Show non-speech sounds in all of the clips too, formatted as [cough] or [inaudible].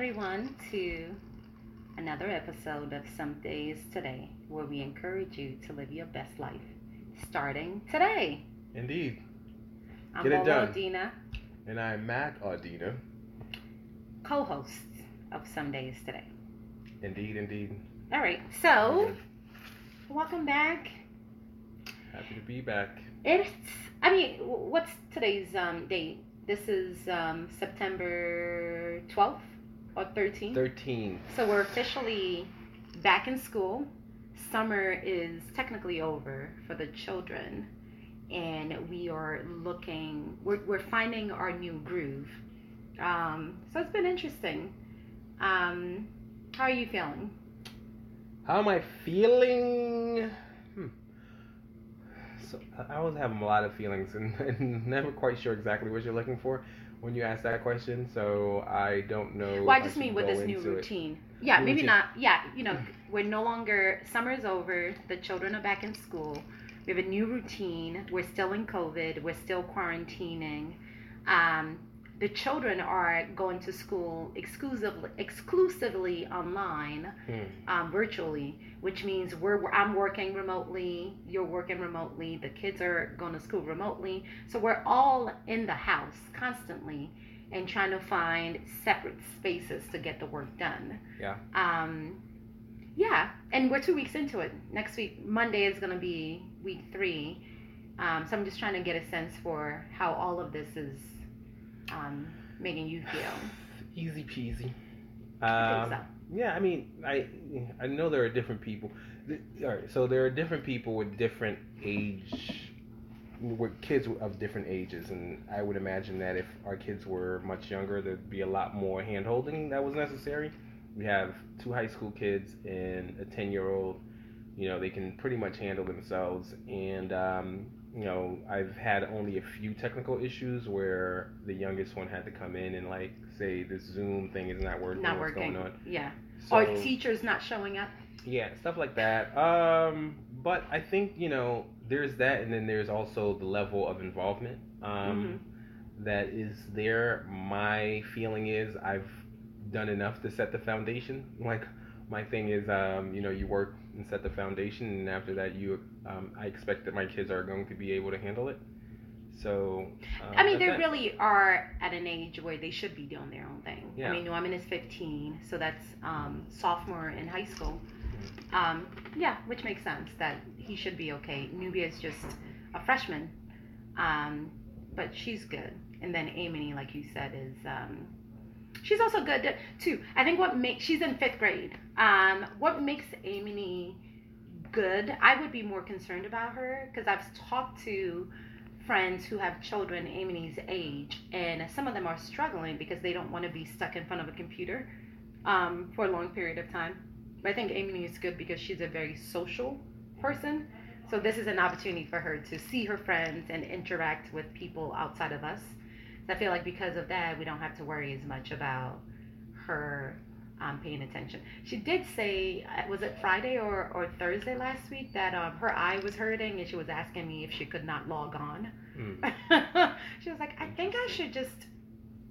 everyone, to another episode of Some Days Today, where we encourage you to live your best life, starting today. Indeed. I'm Get it done. Odina, And I'm Mack Audina. co-host of Some Days Today. Indeed, indeed. All right, so welcome back. Happy to be back. It's, I mean, what's today's um, date? This is um, September 12th or 13th. 13. So we're officially back in school. Summer is technically over for the children, and we are looking. We're we're finding our new groove. Um, so it's been interesting. Um, how are you feeling? How am I feeling? Hmm. So I- I always have a lot of feelings and, [laughs] and never quite sure exactly what you're looking for when you ask that question. So I don't know. Well, I just should mean with this new into it. routine. Yeah, maybe routine. not. Yeah, you know, we're no longer. Summer's over. The children are back in school. We have a new routine. We're still in COVID. We're still quarantining. Um, the children are going to school exclusively exclusively online, Hmm. um, virtually, which means we're I'm working remotely. You're working remotely. The kids are going to school remotely. So we're all in the house constantly and trying to find separate spaces to get the work done. Yeah. Um, yeah, and we're two weeks into it. Next week, Monday is going to be week three. Um, so I'm just trying to get a sense for how all of this is um, making you feel. Easy peasy. I Um, think Yeah, I mean, I I know there are different people. All right, so there are different people with different age, with kids of different ages, and I would imagine that if our kids were much younger, there'd be a lot more hand holding that was necessary. We have two high school kids and a ten year old. You know, they can pretty much handle themselves, and um, you know, I've had only a few technical issues where the youngest one had to come in and like say this Zoom thing is not working. Not what's working. going on? Yeah. So, or teachers not showing up. yeah, stuff like that. Um, but I think you know there's that, and then there's also the level of involvement um, that is there. My feeling is I've done enough to set the foundation. [laughs] Like my thing is, um, you know, you work and set the foundation, and after that, you, um, I expect that my kids are going to be able to handle it. So, um, I mean, they really are at an age where they should be doing their own thing. Yeah. I mean, Norman is 15, so that's um, sophomore in high school. Um, yeah, which makes sense that he should be okay. Nubia is just a freshman, um, but she's good. And then Amity, like you said, is um, she's also good too. I think what makes she's in fifth grade. Um, what makes Amity good? I would be more concerned about her because I've talked to friends who have children Amy's age, and some of them are struggling because they don't want to be stuck in front of a computer um, for a long period of time. But I think Amy is good because she's a very social person. So this is an opportunity for her to see her friends and interact with people outside of us. I feel like because of that, we don't have to worry as much about her um, paying attention. She did say, uh, was it Friday or, or Thursday last week, that um, her eye was hurting and she was asking me if she could not log on. Mm. [laughs] she was like, I think I should just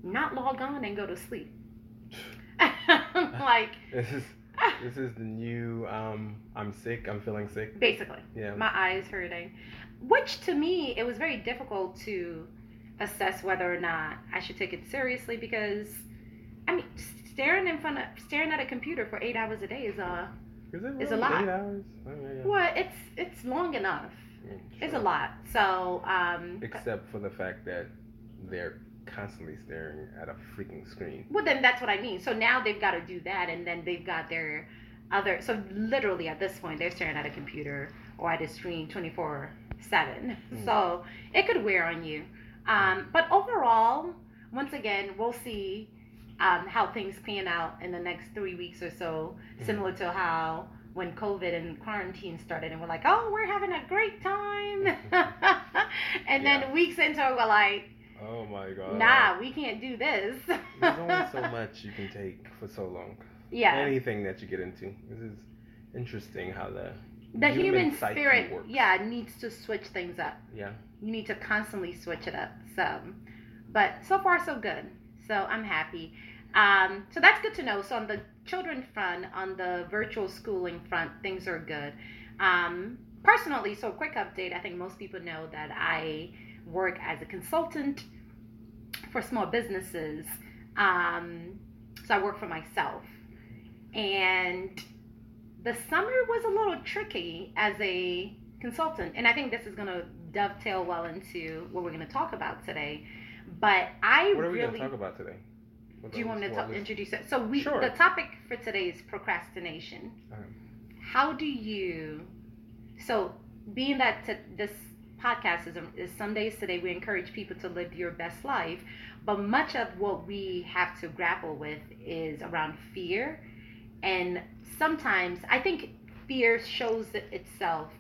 not log on and go to sleep. [laughs] like, [laughs] This is this is the new. Um, I'm sick. I'm feeling sick. basically, Yeah. my eyes hurting. Which to me, it was very difficult to assess whether or not I should take it seriously because, I mean, staring in front of staring at a computer for eight hours a day is uh, Is a lot. Eight hours? Oh, yeah, yeah. well, it's it's long enough. Mm, It's a lot. So, um, Except for the fact that they're constantly staring at a freaking screen. Well, then that's what I mean. So now they've got to do that, and then they've got their other. So literally at this point, they're staring at a computer or at a screen 24 7. Mm. So it could wear on you. Um, but overall, once again, we'll see um, how things pan out in the next three weeks or so, Mhm. similar to how when COVID and quarantine started, and we're like, oh, we're having a great time. [laughs] and Yeah. then weeks into it, we're like, Oh my god. nah, we can't do this. [laughs] There's only so [laughs] much you can take for so long. Yeah. Anything that you get into. This is interesting how the the human, psyche spirit, works. yeah, needs to switch things up. Yeah. You need to constantly switch it up. So, but so far so good. So I'm happy. Um, so that's good to know. So on the children front, on the virtual schooling front, things are good. Um, personally, so quick update. I think most people know that I work as a consultant for small businesses. Um, so I work for myself, and the summer was a little tricky as a consultant, and I think this is going to dovetail well into what we're going to talk about today. But I What are we really going to talk about today? Do you want me to was- introduce it? So we Sure. the topic for today is procrastination. Um, How do you? So being that t- this podcast is, is Sundays today, we encourage people to live your best life. But much of what we have to grapple with is around fear, and sometimes I think fear shows itself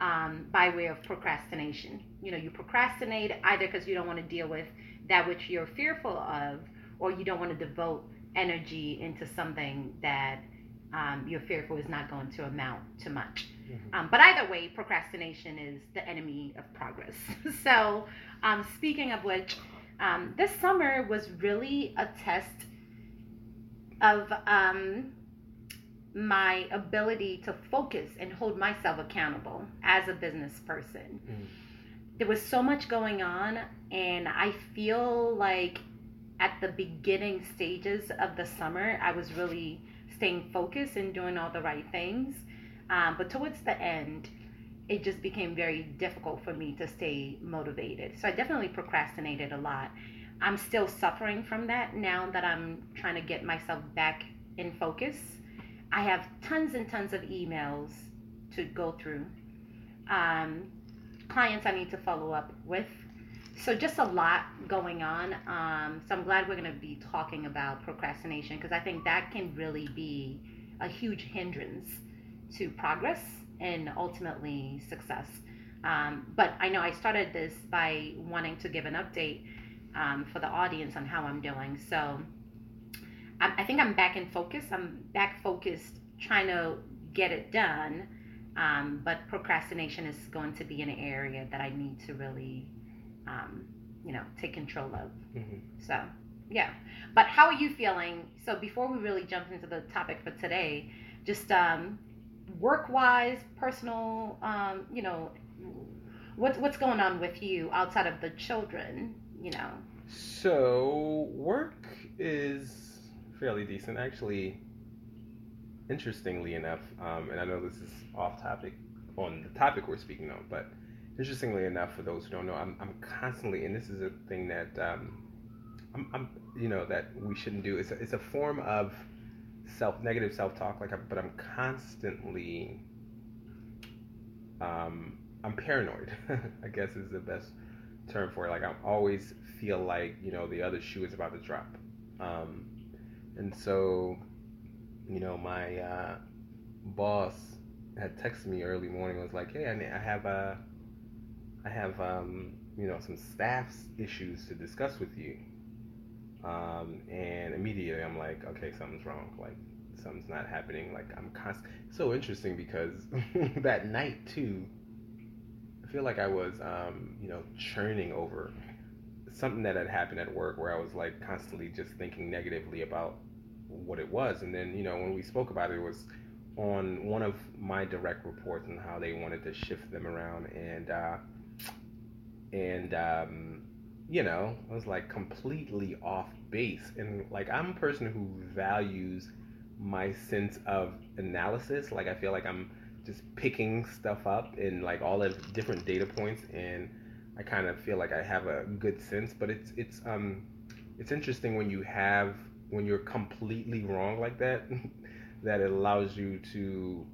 um, by way of procrastination. You know, you procrastinate either because you don't want to deal with that which you're fearful of, or you don't want to devote energy into something that um, you're fearful is not going to amount to much. Mhm. Um, but either way, procrastination is the enemy of progress. [laughs] so, um, speaking of which, um, this summer was really a test of um, my ability to focus and hold myself accountable as a business person. Mm. There was so much going on, and I feel like at the beginning stages of the summer, I was really staying focused and doing all the right things. Um, but towards the end, it just became very difficult for me to stay motivated. So I definitely procrastinated a lot. I'm still suffering from that now that I'm trying to get myself back in focus. I have tons and tons of emails to go through, um, clients I need to follow up with. So just a lot going on. Um, so I'm glad we're going to be talking about procrastination because I think that can really be a huge hindrance to progress and ultimately success. Um, but I know I started this by wanting to give an update um, for the audience on how I'm doing. So I, I think I'm back in focus. I'm back focused, trying to get it done. Um, but procrastination is going to be an area that I need to really, um, you know, take control of. Mhm. So, yeah. But how are you feeling? So, before we really jump into the topic for today, just um, work wise, personal, um, you know, what's, what's going on with you outside of the children, you know? So work is fairly decent, actually. Interestingly enough, um, and I know this is off topic on the topic we're speaking on, but interestingly enough, for those who don't know, I'm, I'm constantly, and this is a thing that um, I'm, I'm, you know, that we shouldn't do. It's a, it's a form of self negative self talk, like, I- but I'm constantly, um, I'm paranoid. [laughs] I guess is the best term for it. Like I always feel like you know the other shoe is about to drop, um, and so you know my uh, boss had texted me early morning. Was like, hey, I, I have a, I have um, you know some staff issues to discuss with you, um, and immediately I'm like, okay, something's wrong. Like something's not happening. Like I'm constant. So interesting because [laughs] that night too. I feel like I was, um, you know, churning over something that had happened at work where I was like constantly just thinking negatively about what it was. And then, you know, when we spoke about it, it was on one of my direct reports and how they wanted to shift them around. And, uh, and, um, you know, I was like completely off base. And like, I'm a person who values my sense of analysis. Like, I feel like I'm just picking stuff up and like all the different data points and I kind of feel like I have a good sense but it's it's um it's interesting when you have when you're completely wrong like that [laughs] that it allows you to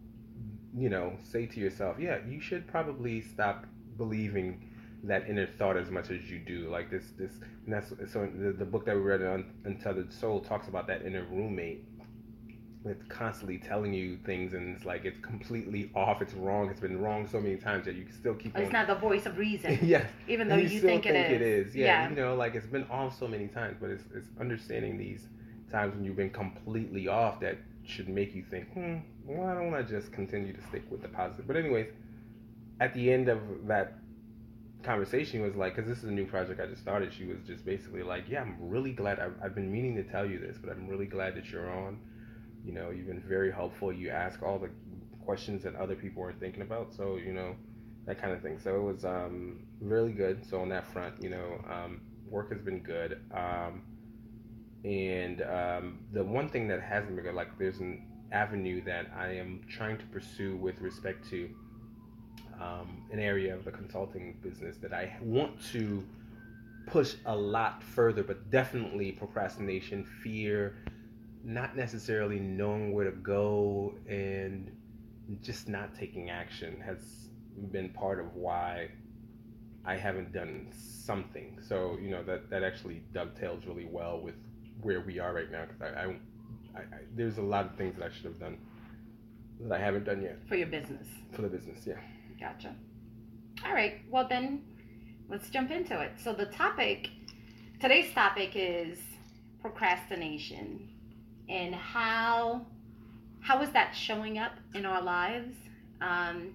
you know say to yourself yeah you should probably stop believing that inner thought as much as you do. Like this this and that's so the, the book that we read on untethered soul talks about that inner roommate it's constantly telling you things and it's like it's completely off it's wrong it's been wrong so many times that you can still keep It's on not the voice of reason, [laughs] yes even though and you, still think, it is. it is. Yeah, Yeah. you know like it's been off so many times but it's, it's understanding these times when you've been completely off that should make you think hmm why don't i just continue to stick with the positive? But anyways at the end of that conversation was like, because this is a new project I just started. She was just basically like, "Yeah, I'm really glad. I've, I've been meaning to tell you this, but I'm really glad that you're on. You know, you've been very helpful. You ask all the questions that other people aren't thinking about. So you know, that kind of thing. So it was um, really good. So on that front, you know, um, work has been good. Um, and um, the one thing that hasn't been good, like there's an avenue that I am trying to pursue with respect to um, an area of the consulting business that I want to push a lot further, but definitely procrastination, fear, not necessarily knowing where to go, and just not taking action has been part of why I haven't done something. So you know that that actually dovetails really well with where we are right now because I, I, I, I, there's a lot of things that I should have done that I haven't done yet for your business. For the business, yeah. Gotcha. All right. Well then, let's jump into it. So the topic, today's topic is procrastination, and how how is that showing up in our lives? Um,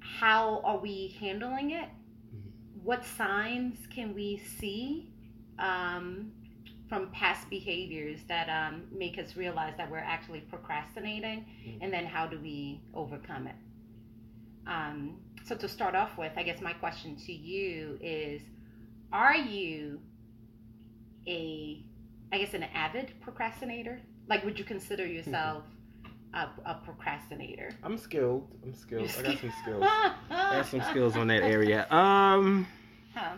how are we handling it? Mm-hmm. What signs can we see? Um, from past behaviors that um, make us realize that we're actually procrastinating, mm-hmm. and then how do we overcome it? Um, so to start off with, I guess my question to you is: Are you a, I guess, an avid procrastinator? Like, would you consider [laughs] yourself a, a, procrastinator? I'm skilled. I'm skilled. I got some skills. I have some skills on that area. [laughs] Um. Huh.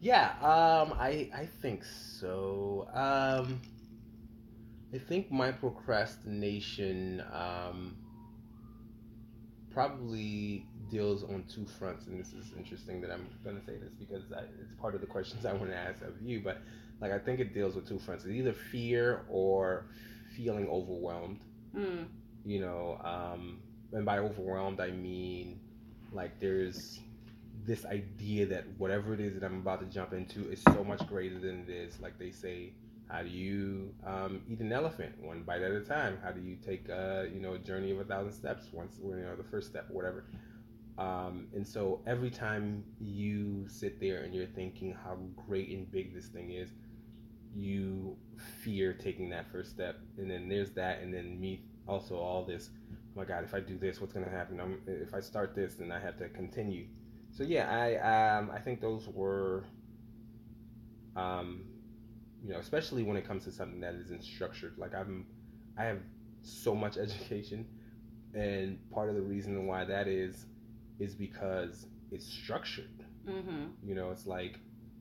Yeah, um, I I think so. Um, I think my procrastination um, probably deals on two fronts, and this is interesting that I'm going to say this because I, it's part of the questions [laughs] I want to ask of you. But like, I think it deals with two fronts: it's either fear or feeling overwhelmed. Mm. You know, um, and by overwhelmed, I mean like there's this idea that whatever it is that I'm about to jump into is so much greater than it is. Like they say, how do you um, eat an elephant one bite at a time? How do you take a you know a journey of a thousand steps once you know the first step, whatever. Um, and so every time you sit there and you're thinking how great and big this thing is, you fear taking that first step. And then there's that, and then me also all this. Oh my God, if I do this, what's gonna happen? I'm, if I start this, then I have to continue so yeah, I um, I think those were, um, you know, especially when it comes to something that isn't structured. Like I'm, I have so much [laughs] education, and part of the reason why that is, is because it's structured. Mm-hmm. You know, it's like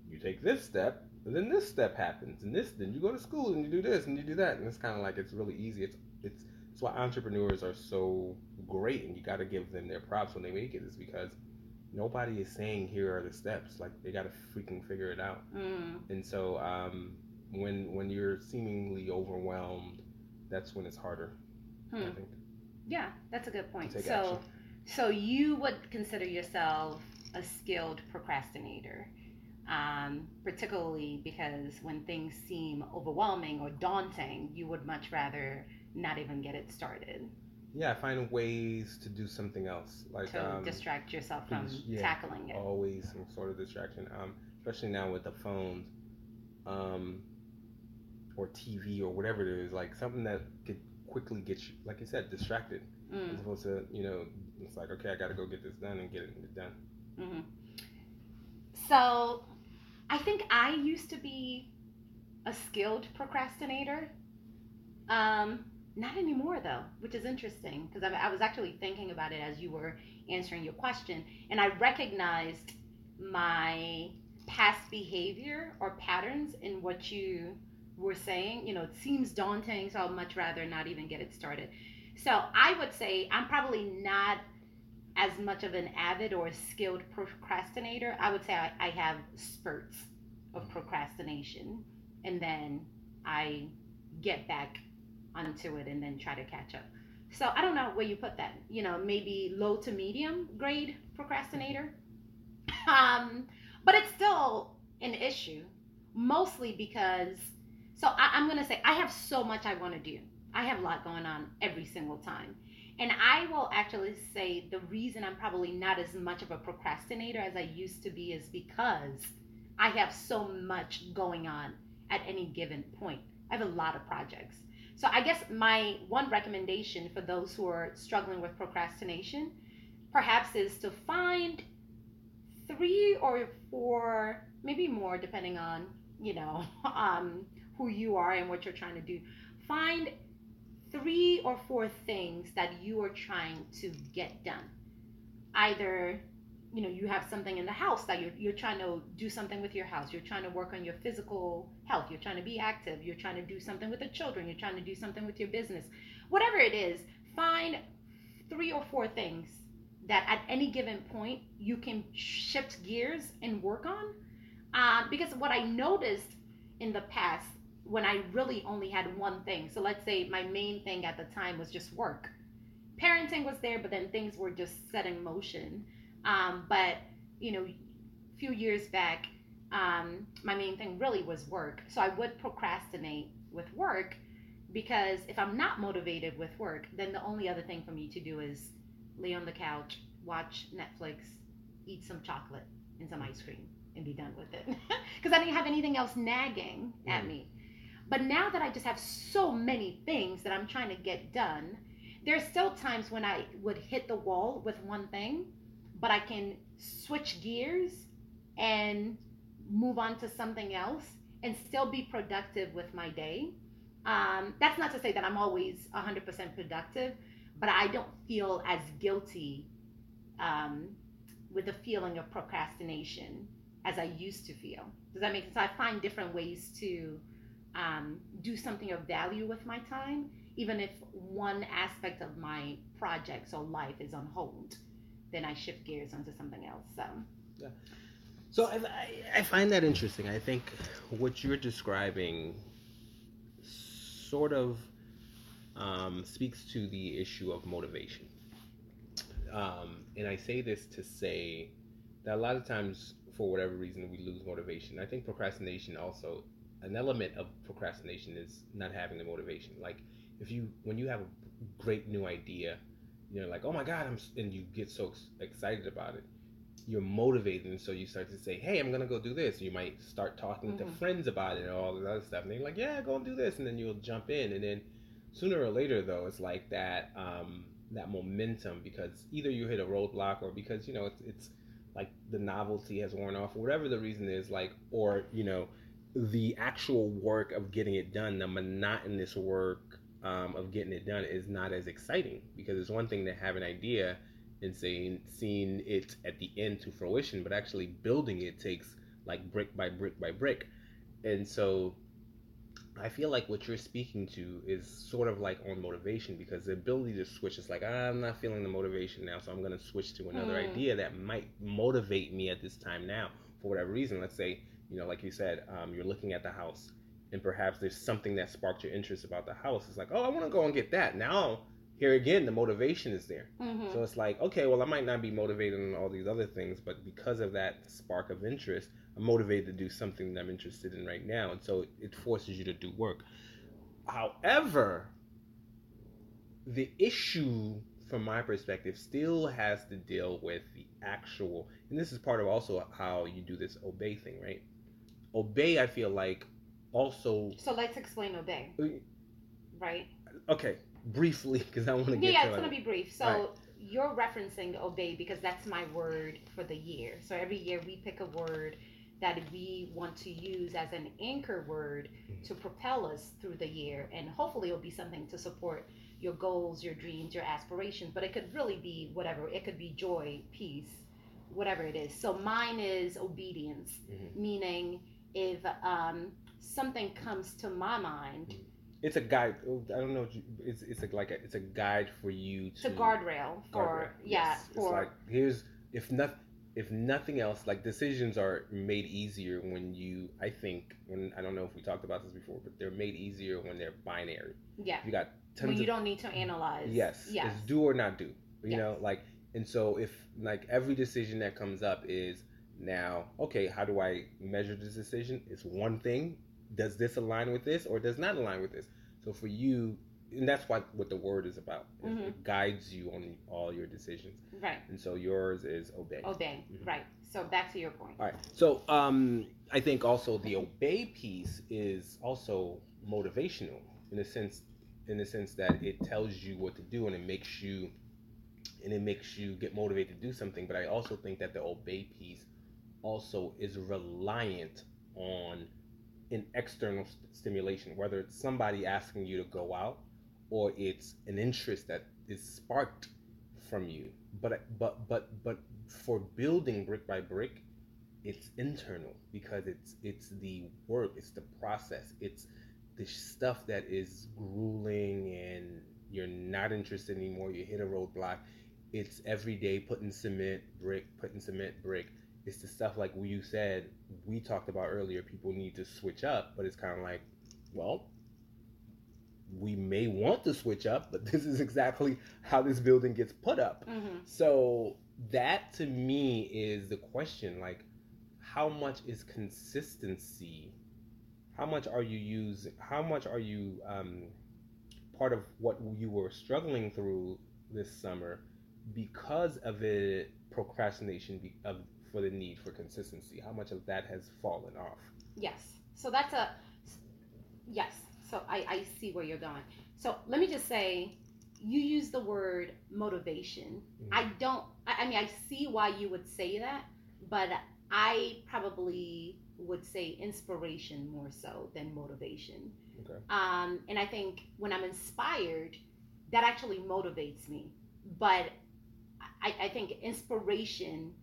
you take this step, and then this step happens, and this, then you go to school and you do this and you do that, and it's kind of like it's really easy. It's it's it's why entrepreneurs are so great, and you got to give them their props when they make it. Is because nobody is saying here are the steps. Like they got to freaking figure it out. Mm. And so um, when when you're seemingly overwhelmed, that's when it's harder. Hmm. I think. Yeah, that's a good point. So action. so you would consider yourself a skilled procrastinator. Um, particularly because when things seem overwhelming or daunting, you would much rather not even get it started yeah, find ways to do something else, like to um, distract yourself from yeah, tackling it. Always some sort of distraction, um, especially now with the phones, um, or TV or whatever it is, like something that could quickly get you, like you said, distracted, mm. as opposed to you know, it's like okay, I got to go get this done and get it done. Mm-hmm. So, I think I used to be a skilled procrastinator. Um, not anymore, though, which is interesting because I, I, was actually thinking about it as you were answering your question, and I recognized my past behavior or patterns in what you were saying. You know, it seems daunting, so I'd much rather not even get it started. So I would say I'm probably not as much of an avid or skilled procrastinator. I would say I, I have spurts of procrastination, and then I get back onto it and then try to catch up. So I don't know where you put that. You know, maybe low to medium grade procrastinator. [laughs] Um, but it's still an issue, mostly because. So I, I'm gonna say I have so much I want to do. I have a lot going on every single time, And I will actually say the reason I'm probably not as much of a procrastinator as I used to be is because I have so much going on at any given point. I have a lot of projects. So I guess my one recommendation for those who are struggling with procrastination perhaps is to find three or four, maybe more depending on, you know, [laughs] um, who you are and what you're trying to do. Find three or four things that you are trying to get done. Either you know you have something in the house that you're, you're trying to do something with your house. You're trying to work on your physical health. You're trying to be active. You're trying to do something with the children. You're trying to do something with your business. Whatever it is find three or four things that at any given point you can shift gears and work on. Uh, because what i noticed in the past when I really only had one thing. So let's say my main thing at the time was just work. Parenting was there, but then things were just set in motion. Um, but you know, a few years back, um, my main thing really was work. So I would procrastinate with work because if I'm not motivated with work, then the only other thing for me to do is lay on the couch, watch Netflix, eat some chocolate and some ice cream, and be done with it. [laughs] Because I didn't have anything else nagging at me. But now that I just have so many things that I'm trying to get done, there's still times when I would hit the wall with one thing, but I can switch gears and move on to something else and still be productive with my day. Um, that's not to say that I'm always 100% productive, but I don't feel as guilty um, with the feeling of procrastination as I used to feel. Does that make sense? I find different ways to um, do something of value with my time, even if one aspect of my projects or life is on hold, then I shift gears onto something else. So, yeah. So I, I find that interesting. I think what you're describing sort of um, speaks to the issue of motivation. Um, and I say this to say that a lot of times, for whatever reason, we lose motivation. I think procrastination also an element of procrastination is not having the motivation. Like if you when you have a great new idea, you're like, oh my god, I'm, and you get so excited about it, you're motivated, and so you start to say, hey, I'm gonna go do this. You might start talking mm-hmm. to friends about it and all this other stuff, and they're like, yeah, go and do this, and then you'll jump in, and then sooner or later though, it's like that um, that momentum because either you hit a roadblock or because you know it's, it's like the novelty has worn off, or whatever the reason is, like, or you know the actual work of getting it done, the monotonous work um, of getting it done, is not as exciting because it's one thing to have an idea and saying seeing it at the end to fruition, but actually building it takes like brick by brick by brick, and so I feel like what you're speaking to is sort of like on motivation because the ability to switch is like I'm not feeling the motivation now, so I'm gonna switch to another mm. idea that might motivate me at this time now for whatever reason. Let's say you know, like you said, um, you're looking at the house, and perhaps there's something that sparked your interest about the house. It's like, oh, I want to go and get that. Now, here again, the motivation is there. Mm-hmm. So it's like, okay, well, I might not be motivated on all these other things, but because of that spark of interest, I'm motivated to do something that I'm interested in right now. And so it forces you to do work. However, the issue from my perspective still has to deal with the actual and this is part of also how you do this obey thing right obey i feel like also so let's explain obey. Uh, right? okay briefly because i want to get yeah it's to be brief. So right. you're referencing obey because that's my word for the year. So every year we pick a word that we want to use as an anchor word mm-hmm. to propel us through the year. And hopefully it'll be something to support your goals your dreams your aspirations but it could really be whatever. It could be joy peace whatever it is. So mine is obedience mm-hmm. meaning if um, something comes to my mind it's a guide i don't know it's, it's like a, it's a guide for you to it's a guardrail for guardrail. yeah yes. for it's like here's if nothing if nothing else like decisions are made easier when you i think when i don't know if we talked about this before but they're made easier when they're binary yeah you got tons when you of, don't need to analyze yes yes it's do or not do you yes. know like and so if like every decision that comes up is now, okay, how do I measure this decision? It's one thing. Does this align with this or does not align with this? So for you, and that's what what the word is about. It- Mhm. It guides you on all your decisions, Right. and so yours is obey. Obey. Mhm. Right. So back to your point. All right. So um, I think also the obey piece is also motivational in a sense in the sense that it tells you what to do and it makes you and it makes you get motivated to do something. But I also think that the obey piece also is reliant on an external st- stimulation, whether it's somebody asking you to go out or it's an interest that is sparked from you. But but but but for building brick by brick, it's internal because it's it's the work, it's the process, it's the stuff that is grueling and you're not interested anymore. You hit a roadblock. It's every day putting cement, brick, putting cement, brick. It's the stuff like you said we talked about earlier. People need to switch up, but it's kind of like, well, we may want to switch up, but [laughs] this is exactly how this building gets put up. Mm-hmm. So that to me is the question like how much is consistency how much are you using how much are you um, part of what you were struggling through this summer because of it procrastination be, of, for the need for consistency how much of that has fallen off Yes. So that's a yes. So I, I see where you're going. So let me just say, you use the word motivation. Mhm. I don't. I, I mean, I see why you would say that, but I probably would say inspiration more so than motivation. okay Um, and I think when I'm inspired, that actually motivates me. But I, I think inspiration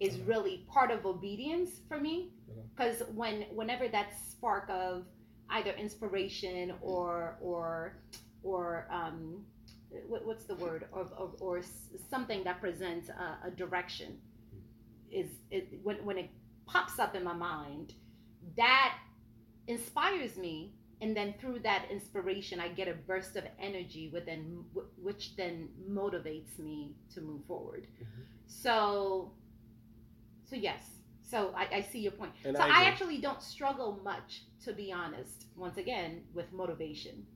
is really part of obedience for me. Because when whenever that spark of either inspiration or or or um, what, what's the word or, or, or something that presents a, a direction is it, when when it pops up in my mind that inspires me and then through that inspiration i get a burst of energy within which then motivates me to move forward Mhm. so so yes so i, I see your point And so I I, actually don't struggle much to be honest once again with motivation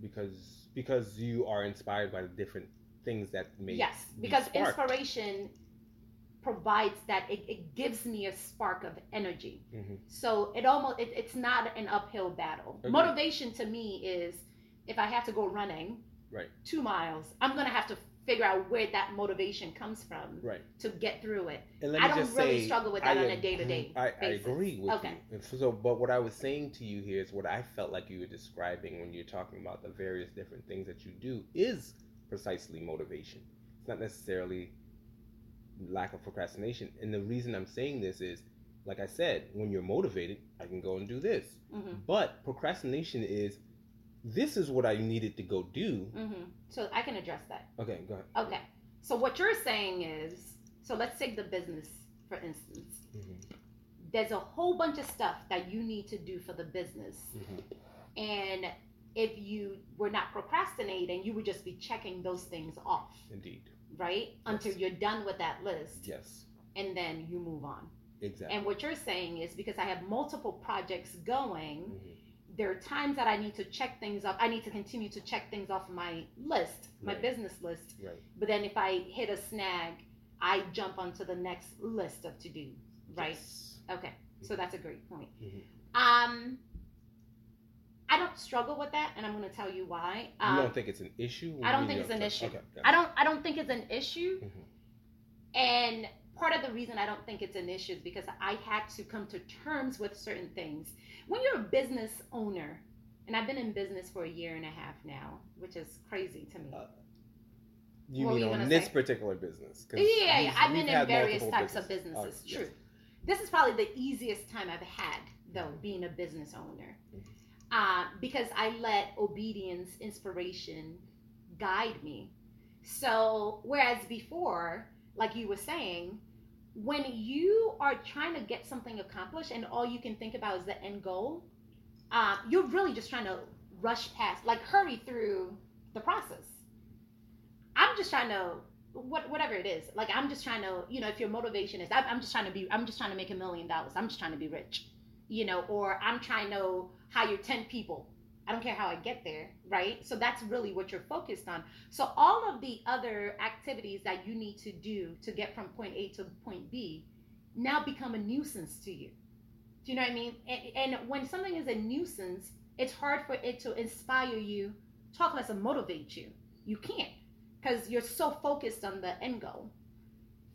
because because you are inspired by the different things that make yes because inspiration provides that it, it gives me a spark of energy Mhm. So it almost it, it's not an uphill battle. Agreed. Motivation to me is if I have to go running Right. two miles, I'm gonna have to figure out where that motivation comes from right to get through it. I don't really say, struggle with that I on a day-to-day agree- I, I agree with Okay. you. And so, but what I was saying to you here is what I felt like you were describing when you're talking about the various different things that you do is precisely motivation. It's not necessarily lack of procrastination. And the reason I'm saying this is, like I said, when you're motivated, I can go and do this. hmm But procrastination is, this is what I needed to go do. hmm So I can address that. Okay, go ahead. Okay. So what you're saying is, so let's take the business for instance. Mhm. There's a whole bunch of stuff that you need to do for the business. Mhm. And if you were not procrastinating, you would just be checking those things off. Indeed. right? Until you're done with that list, Yes. and then you move on. Exactly. And what you're saying is because I have multiple projects going, Mhm. There are times that I need to check things off. I need to continue to check things off my list, my Right. business list. Right. But then if I hit a snag, I jump onto the next list of to do. Right. Yes. Okay. So that's a great point. Mhm. Um, I don't struggle with that, and I'm going to tell you why. You Um, don't think it's an issue? I don't think it's an issue. Okay. I don't. I don't think it's an issue. Mhm. And part of the reason I don't think it's an issue is because I had to come to terms with certain things. When you're a business owner, and I've been in business for a year and a half now, which is crazy to me. Uh, You What mean you on this say? particular business? yeah, yeah, yeah. I've been in various types of businesses. businesses. Oh, True. yes. This is probably the easiest time I've had, though, being a business owner, Mhm. uh, because I let obedience, inspiration guide me. So, whereas before, like you were saying, when you are trying to get something accomplished and all you can think about is the end goal, uh, you're really just trying to rush past, like hurry through the process. I'm just trying to what whatever it is. Like I'm just trying to, you know, if your motivation is I'm, just trying to be I'm just trying to make a million dollars. I'm just trying to be rich. You know, or I'm trying to hire 10 people. I don't care how I get there, right? So that's really what you're focused on. So all of the other activities that you need to do to get from point A to point B now become a nuisance to you. Do you know what I mean? And, and when something is a nuisance, it's hard for it to inspire you, talk less and motivate you. You can't because you're so focused on the end goal.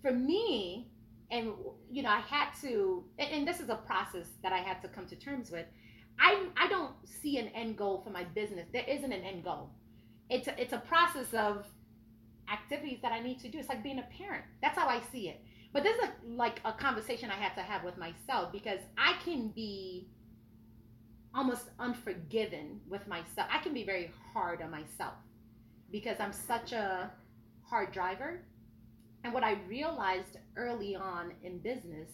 For me, and you know, I had to, and, and this is a process that I had to come to terms with I I don't see an end goal for my business. There isn't an end goal. It's a, it's a process of activities that I need to do. It's like being a parent. That's how I see it. But this is a, like a conversation I had to have with myself because I can be almost unforgiven with myself. I can be very hard on myself because I'm such a hard driver. And what I realized early on in business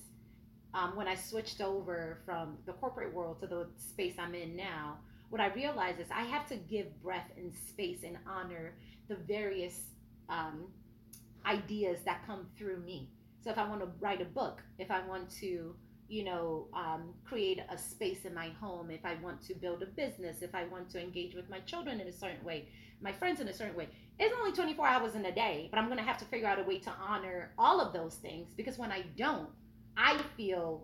um, when I switched over from the corporate world to the space I'm in now, what I realized is I have to give breath and space and honor the various um, ideas that come through me. So if I want to write a book, if I want to, you know, um, create a space in my home, if I want to build a business, if I want to engage with my children in a certain way, my friends in a certain way, it's only 24 hours in a day, but I'm going to have to figure out a way to honor all of those things because when I don't, I feel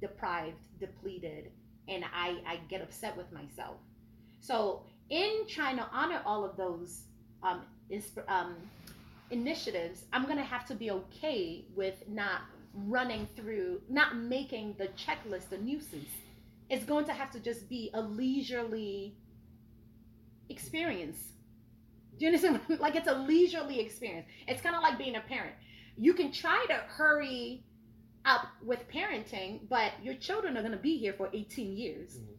deprived, depleted, and I, I get upset with myself. So, in trying to honor all of those um, um, initiatives, I'm going to have to be okay with not running through, not making the checklist a nuisance. It's going to have to just be a leisurely experience. Do you understand? [laughs] like it's a leisurely experience. It's kind of like being a parent. You can try to hurry up with parenting, but your children are going to be here for 18 years. Mm-hmm.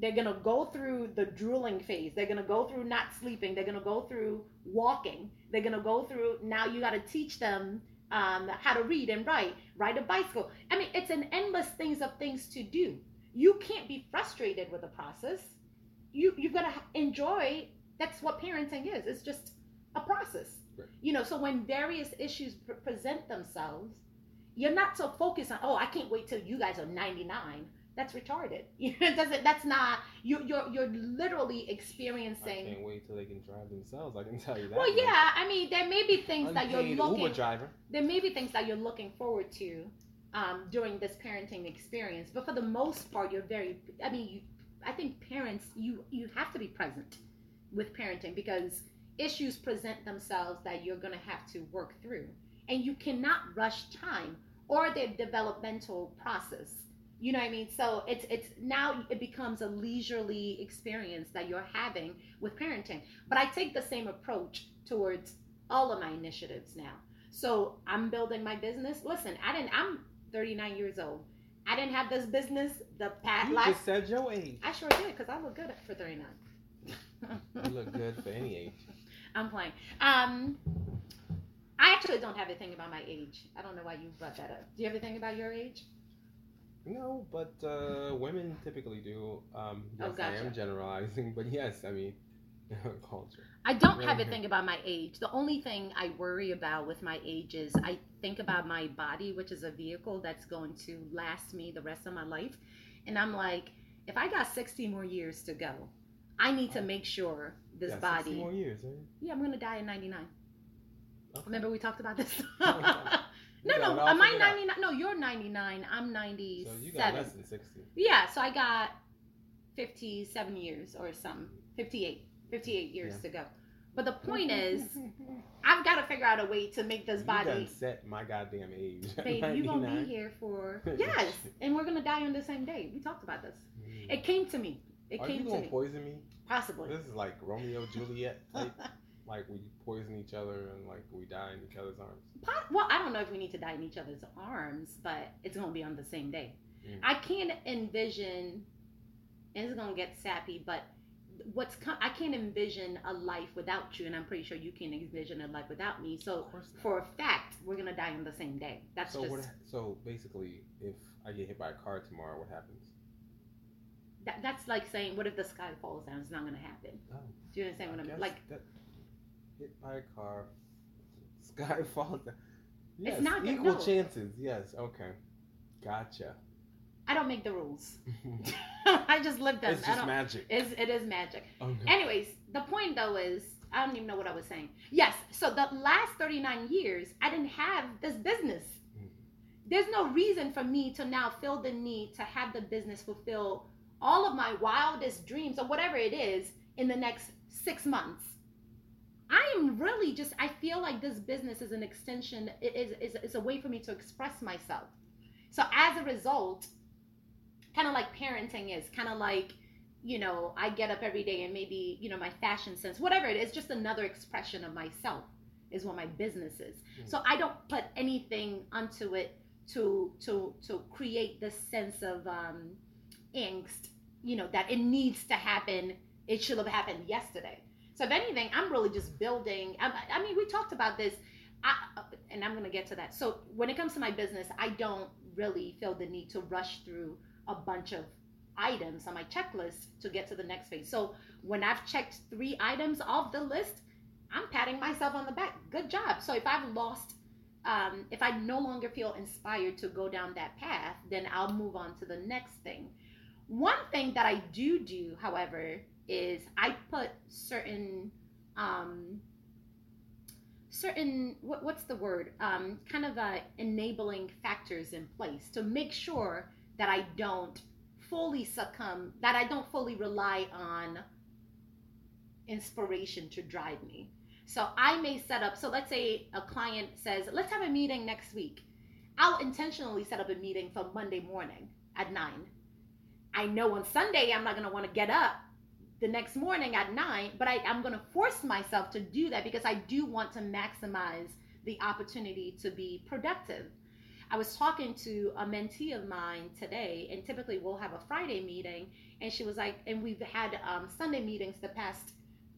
They're going to go through the drooling phase. They're going to go through not sleeping. They're going to go through walking. They're going to go through now you got to teach them um, how to read and write, ride a bicycle. I mean, it's an endless things of things to do. You can't be frustrated with the process. You you've got to enjoy. That's what parenting is. It's just a process. Right. You know, so when various issues pr- present themselves, you're not so focused on oh i can't wait till you guys are 99 that's retarded. [laughs] It doesn't that's not you you're you're literally experiencing I can't wait till they can drive themselves i can tell you that well yeah i mean there may be things that you're looking Uber driver. there may be things that you're looking forward to um, during this parenting experience but for the most part you're very i mean you, i think parents you you have to be present with parenting because issues present themselves that you're going to have to work through. And you cannot rush time or their developmental process. You know what I mean? So it's it's now it becomes a leisurely experience that you're having with parenting. But I take the same approach towards all of my initiatives now. So I'm building my business. Listen, I didn't. I'm 39 years old. I didn't have this business the past. You last, just said your age. I sure did because I look good for 39. you look good for any age. [laughs] I'm playing. Um, I actually don't have a thing about my age. I don't know why you brought that up. Do you have a thing about your age? No, but uh, women typically do. Um, yes, oh, gotcha. I am generalizing, but yes, I mean, [laughs] culture. I don't have a thing about my age. The only thing I worry about with my age is I think about my body, which is a vehicle that's going to last me the rest of my life. And I'm like, if I got 60 more years to go, I need to make sure this yeah, body. 60 more years, right? Yeah, I'm going to die at 99. Okay. Remember we talked about this? [laughs] [laughs] no, no. Am I 99? No, you're 99. I'm 97. So you got less than 60. Yeah, so I got 57 years or some 58. 58 years yeah. to go. But the point is, [laughs] I've got to figure out a way to make this body. You set my goddamn age. Babe, you're gonna be here for yes, and we're gonna die on the same day. We talked about this. Mm. It came to me. It Are came you gonna poison me? Possibly. This is like Romeo Juliet like we poison each other and like we die in each other's arms? Well, I don't know if we need to die in each other's arms, but it's gonna be on the same day. Mm. I can't envision, and it's gonna get sappy, but what's com- I can't envision a life without you, and I'm pretty sure you can't envision a life without me. So for a fact, we're gonna die on the same day. That's so just. What, so basically, if I get hit by a car tomorrow, what happens? That, that's like saying, what if the sky falls down? It's not gonna happen. Oh, Do you understand what I am like? That, hit by a car, [laughs] sky [laughs] falls down. Yes, it's not equal no. chances. Yes, okay, gotcha. I don't make the rules. [laughs] I just live them. It's just magic. It's, it is magic. Okay. Anyways, the point though is I don't even know what I was saying. Yes, so the last 39 years I didn't have this business. Mhm. There's no reason for me to now feel the need to have the business fulfill all of my wildest dreams or whatever it is in the next 6 months. I am really just I feel like this business is an extension it is is, is a way for me to express myself. So as a result, kind of like parenting is, kind of like you know, I get up every day and maybe, you know, my fashion sense, whatever it is, just another expression of myself is what my business is. Mhm. So I don't put anything onto it to to to create this sense of um angst, you know, that it needs to happen. It should have happened yesterday. So if anything, I'm really just building. I, I mean, we talked about this, I, and I'm gonna get to that. So when it comes to my business, I don't really feel the need to rush through a bunch of items on my checklist to get to the next phase. So when I've checked three items off the list, I'm patting myself on the back. Good job. So if I've lost, um, if I no longer feel inspired to go down that path, then I'll move on to the next thing. One thing that I do do, however, is I put certain, um, certain what, what's the word? Um, kind of uh, enabling factors in place to make sure that I don't fully succumb, that I don't fully rely on inspiration to drive me. So I may set up, so let's say a client says, let's have a meeting next week. I'll intentionally set up a meeting for Monday morning at nine. I know on Sunday I'm not want to get up the next morning at nine, but I, I'm going to force myself to do that because I do want to maximize the opportunity to be productive. I was talking to a mentee of mine today, and typically we'll have a Friday meeting, and she was like, and we've had um, Sunday meetings the past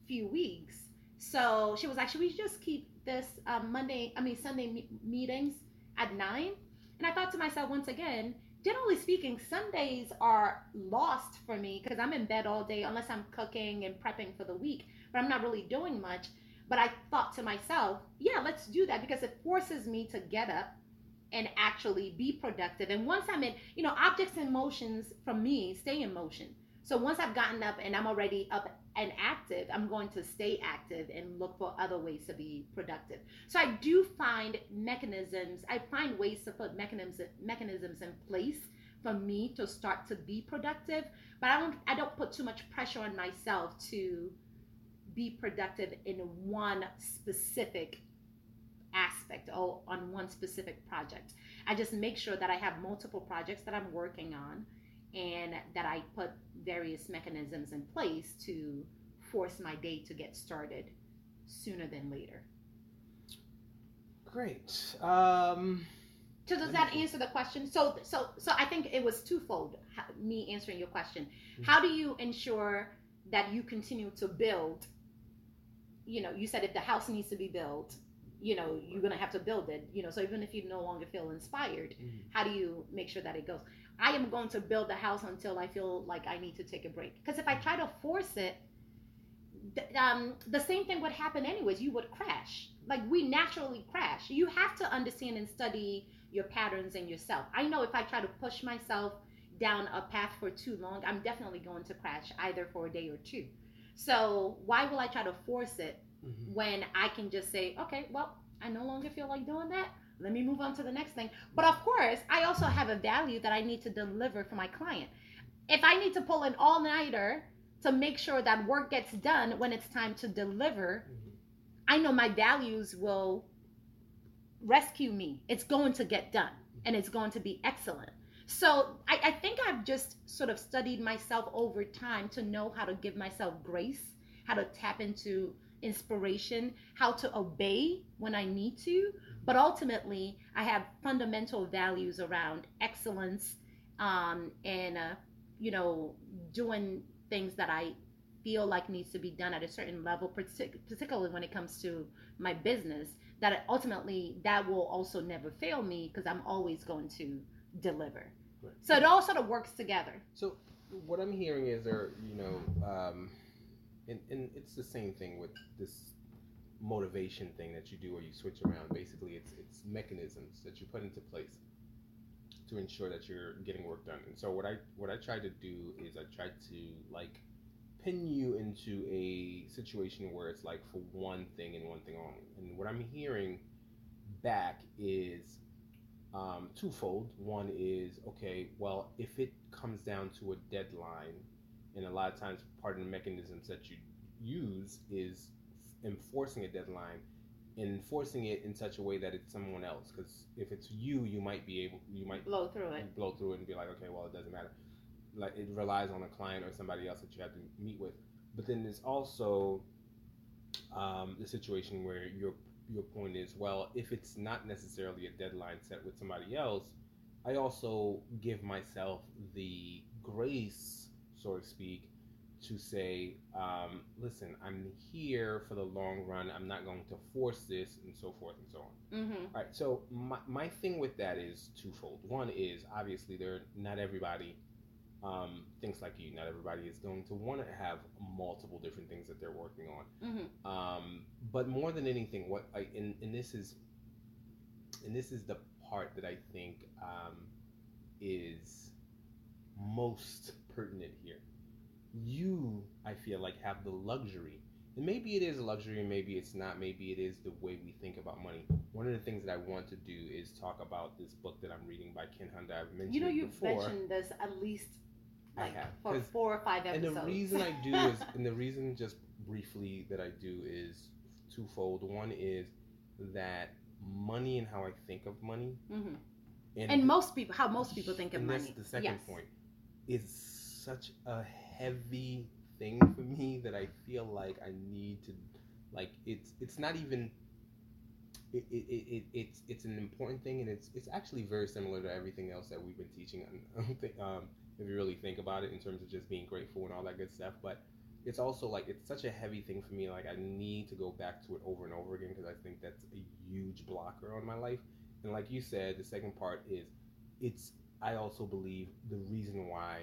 few weeks. So she was like, should we just keep this um, Monday, I mean Sunday me- meetings at nine? And I thought to myself once again, generally speaking, Sundays are lost for me because I'm in bed all day unless I'm cooking and prepping for the week, but I'm not really doing much. But I thought to myself, yeah, let's do that because it forces me to get up and actually be productive. And once I'm in, you know, objects and motions from me stay in motion. So once I've gotten up and I'm already up and active, I'm going to stay active and look for other ways to be productive. So I do find mechanisms, I find ways to put mechanisms mechanisms in place for me to start to be productive, but I don't I don't put too much pressure on myself to be productive in one specific aspect or on one specific project. I just make sure that I have multiple projects that I'm working on and that I put various mechanisms in place to force my day to get started sooner than later. Great. Um, So does that answer the question? So so so I think it was twofold. Me answering your question. How do you ensure that you continue to build? You know, you said if the house needs to be built, you know, you're gonna have to build it. You know, so even if you no longer feel inspired, Mhm. how do you make sure that it goes? I am going to build the house until I feel like I need to take a break. Because if I try to force it, th- um, the same thing would happen anyways. You would crash. Like we naturally crash. You have to understand and study your patterns and yourself. I know if I try to push myself down a path for too long, I'm definitely going to crash either for a day or two. So why will I try to force it Mhm. when I can just say, okay, well, I no longer feel like doing that. Let me move on to the next thing. But of course, I also have a value that I need to deliver for my client. If I need to pull an all nighter to make sure that work gets done when it's time to deliver. I know my values will rescue me. It's going to get done and it's going to be excellent. So I, I think I've just sort of studied myself over time to know how to give myself grace, how to tap into inspiration, how to obey when I need to. But ultimately, I have fundamental values around excellence um, and, uh, you know, doing things that I feel like needs to be done at a certain level, partic- particularly when it comes to my business, that ultimately that will also never fail me because I'm always going to deliver. Right. So it all sort of works together. So what I'm hearing is there, you know, um, and, and it's the same thing with this motivation thing that you do or you switch around. Basically, it's it's mechanisms that you put into place to ensure that you're getting work done. And so what I what I try to do is I try to like pin you into a situation where it's like for one thing and one thing only. And what I'm hearing back is um, twofold. One is okay, well, if it comes down to a deadline, and a lot of times part of the mechanisms that you use is enforcing a deadline enforcing it in such a way that it's someone else. Because if it's you you might be able you might blow through it. blow through it and be like okay well it doesn't matter. Like it relies on a client or somebody else that you have to meet with. But then there's also um, the situation where your your point is well if it's not necessarily a deadline set with somebody else i also give myself the grace so to speak to say, um, listen, I'm here for the long run. I'm not going to force this, and so forth and so on. mm-hmm. All right. So my, my thing with that is twofold. One is obviously there not everybody um, thinks like you. Not everybody is going to want to have multiple different things that they're working on. Mm-hmm. Um, but more than anything, what I and, and this is and this is the part that I think um, is most pertinent here you, I feel like, have the luxury. And maybe it is a luxury, maybe it's not. Maybe it is the way we think about money. One of the things that I want to do is talk about this book that I'm reading by Ken Honda. I've mentioned you know you've before. mentioned this at least like for four or five episodes. And the reason I do is, [laughs] and the reason just briefly that I do is twofold. One is that money and how I think of money, mm-hmm. and, and, most people, how most people think of and money. That's the second yes. point. Is such a heavy thing for me that I feel like I need to like it's it's not even it, it, it, it's it's an important thing and it's it's actually very similar to everything else that we've been teaching [laughs] um, if you really think about it in terms of just being grateful and all that good stuff but it's also like it's such a heavy thing for me like I need to go back to it over and over again because I think that's a huge blocker on my life and like you said the second part is it's I also believe the reason why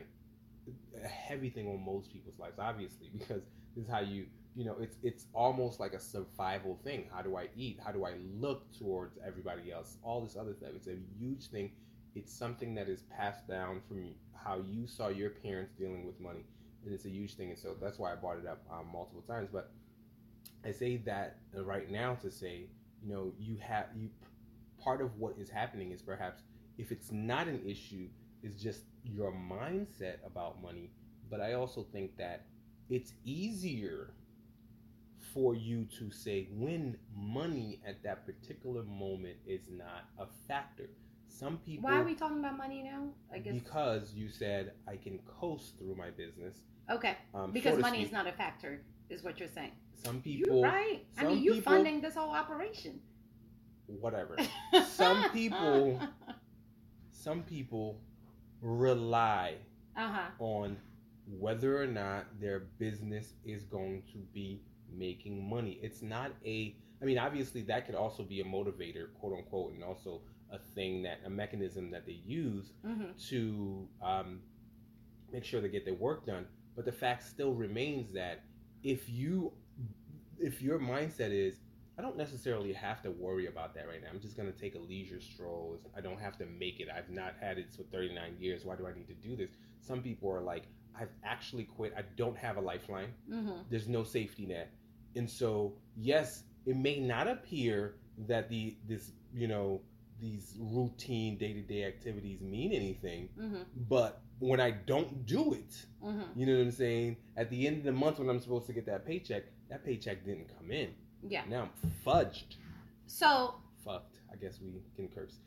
a heavy thing on most people's lives, obviously, because this is how you you know it's it's almost like a survival thing. How do I eat? How do I look towards everybody else? All this other stuff. It's a huge thing. It's something that is passed down from how you saw your parents dealing with money, and it's a huge thing. And so that's why I brought it up um, multiple times. But I say that right now to say, you know, you have you. Part of what is happening is perhaps if it's not an issue, is just your mindset about money. But I also think that it's easier for you to say when money at that particular moment is not a factor. Some people. Why are we talking about money now? I guess because you said I can coast through my business. Okay. Um, because so money speak. is not a factor, is what you're saying. Some people. You're right. I mean, you people, funding this whole operation. Whatever. [laughs] some people. [laughs] Some people rely uh-huh. on whether or not their business is going to be making money. It's not a, I mean, obviously that could also be a motivator, quote unquote, and also a thing that, a mechanism that they use mm-hmm. to um, make sure they get their work done. But the fact still remains that if you, if your mindset is, I don't necessarily have to worry about that right now. I'm just going to take a leisure stroll. I don't have to make it. I've not had it for 39 years. Why do I need to do this? Some people are like, I've actually quit. I don't have a lifeline. Mm-hmm. There's no safety net. And so, yes, it may not appear that the this, you know, these routine day-to-day activities mean anything, mm-hmm. but when I don't do it, mm-hmm. you know what I'm saying? At the end of the month when I'm supposed to get that paycheck, that paycheck didn't come in. Yeah. Now I'm fudged. So. Fucked. I guess we can curse.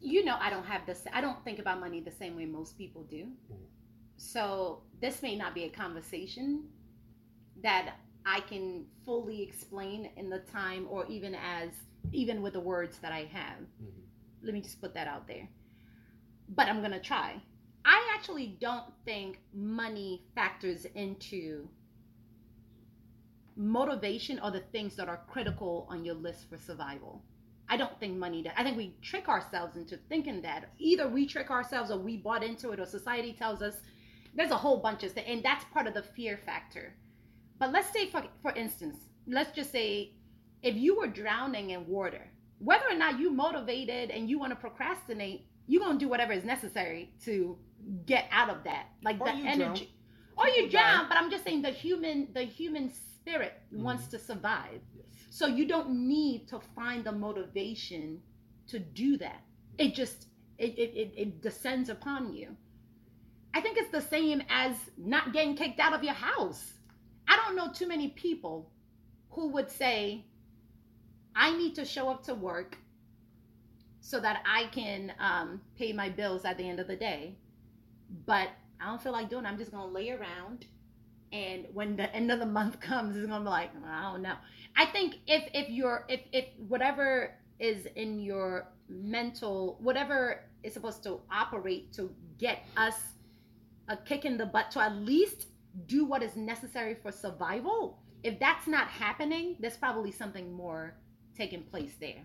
You know, I don't have this. I don't think about money the same way most people do. Mm-hmm. So this may not be a conversation that I can fully explain in the time, or even as even with the words that I have. Mm-hmm. Let me just put that out there. But I'm gonna try. I actually don't think money factors into motivation are the things that are critical on your list for survival. I don't think money does. I think we trick ourselves into thinking that. Either we trick ourselves or we bought into it or society tells us there's a whole bunch of things. And that's part of the fear factor. But let's say, for, for instance, let's just say if you were drowning in water whether or not you motivated and you want to procrastinate, you're gonna do whatever is necessary to get out of that. Like Or the energy. drown. Or you drown, but I'm just saying the human the human spirit Mhm. wants to survive. Yes. So you don't need to find the motivation to do that. It just it, it, it, it descends upon you. I think it's the same as not getting kicked out of your house. I don't know too many people who would say, I need to show up to work so that I can um, pay my bills at the end of the day. But I don't feel like doing it. I'm just going to lay around. And when the end of the month [laughs] comes, it's to be like, I don't know. I think if, if you're, if, if whatever is in your mental, whatever is supposed to operate to get us a kick in the butt to at least do what is necessary for survival, if that's not happening, there's probably something more taking place there.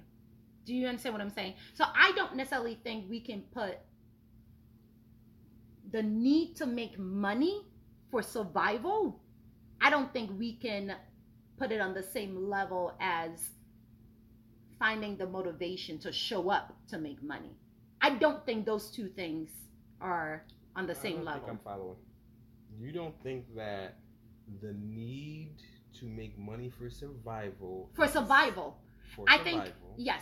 Do you understand what I'm saying? So I don't necessarily think we can put the need to make money for survival. I don't think we can put it on the same level as finding the motivation to show up to make money. I don't think those two things are on the same level. Think I'm following. You don't think that the need to make money for survival For survival. for I survival. think yes.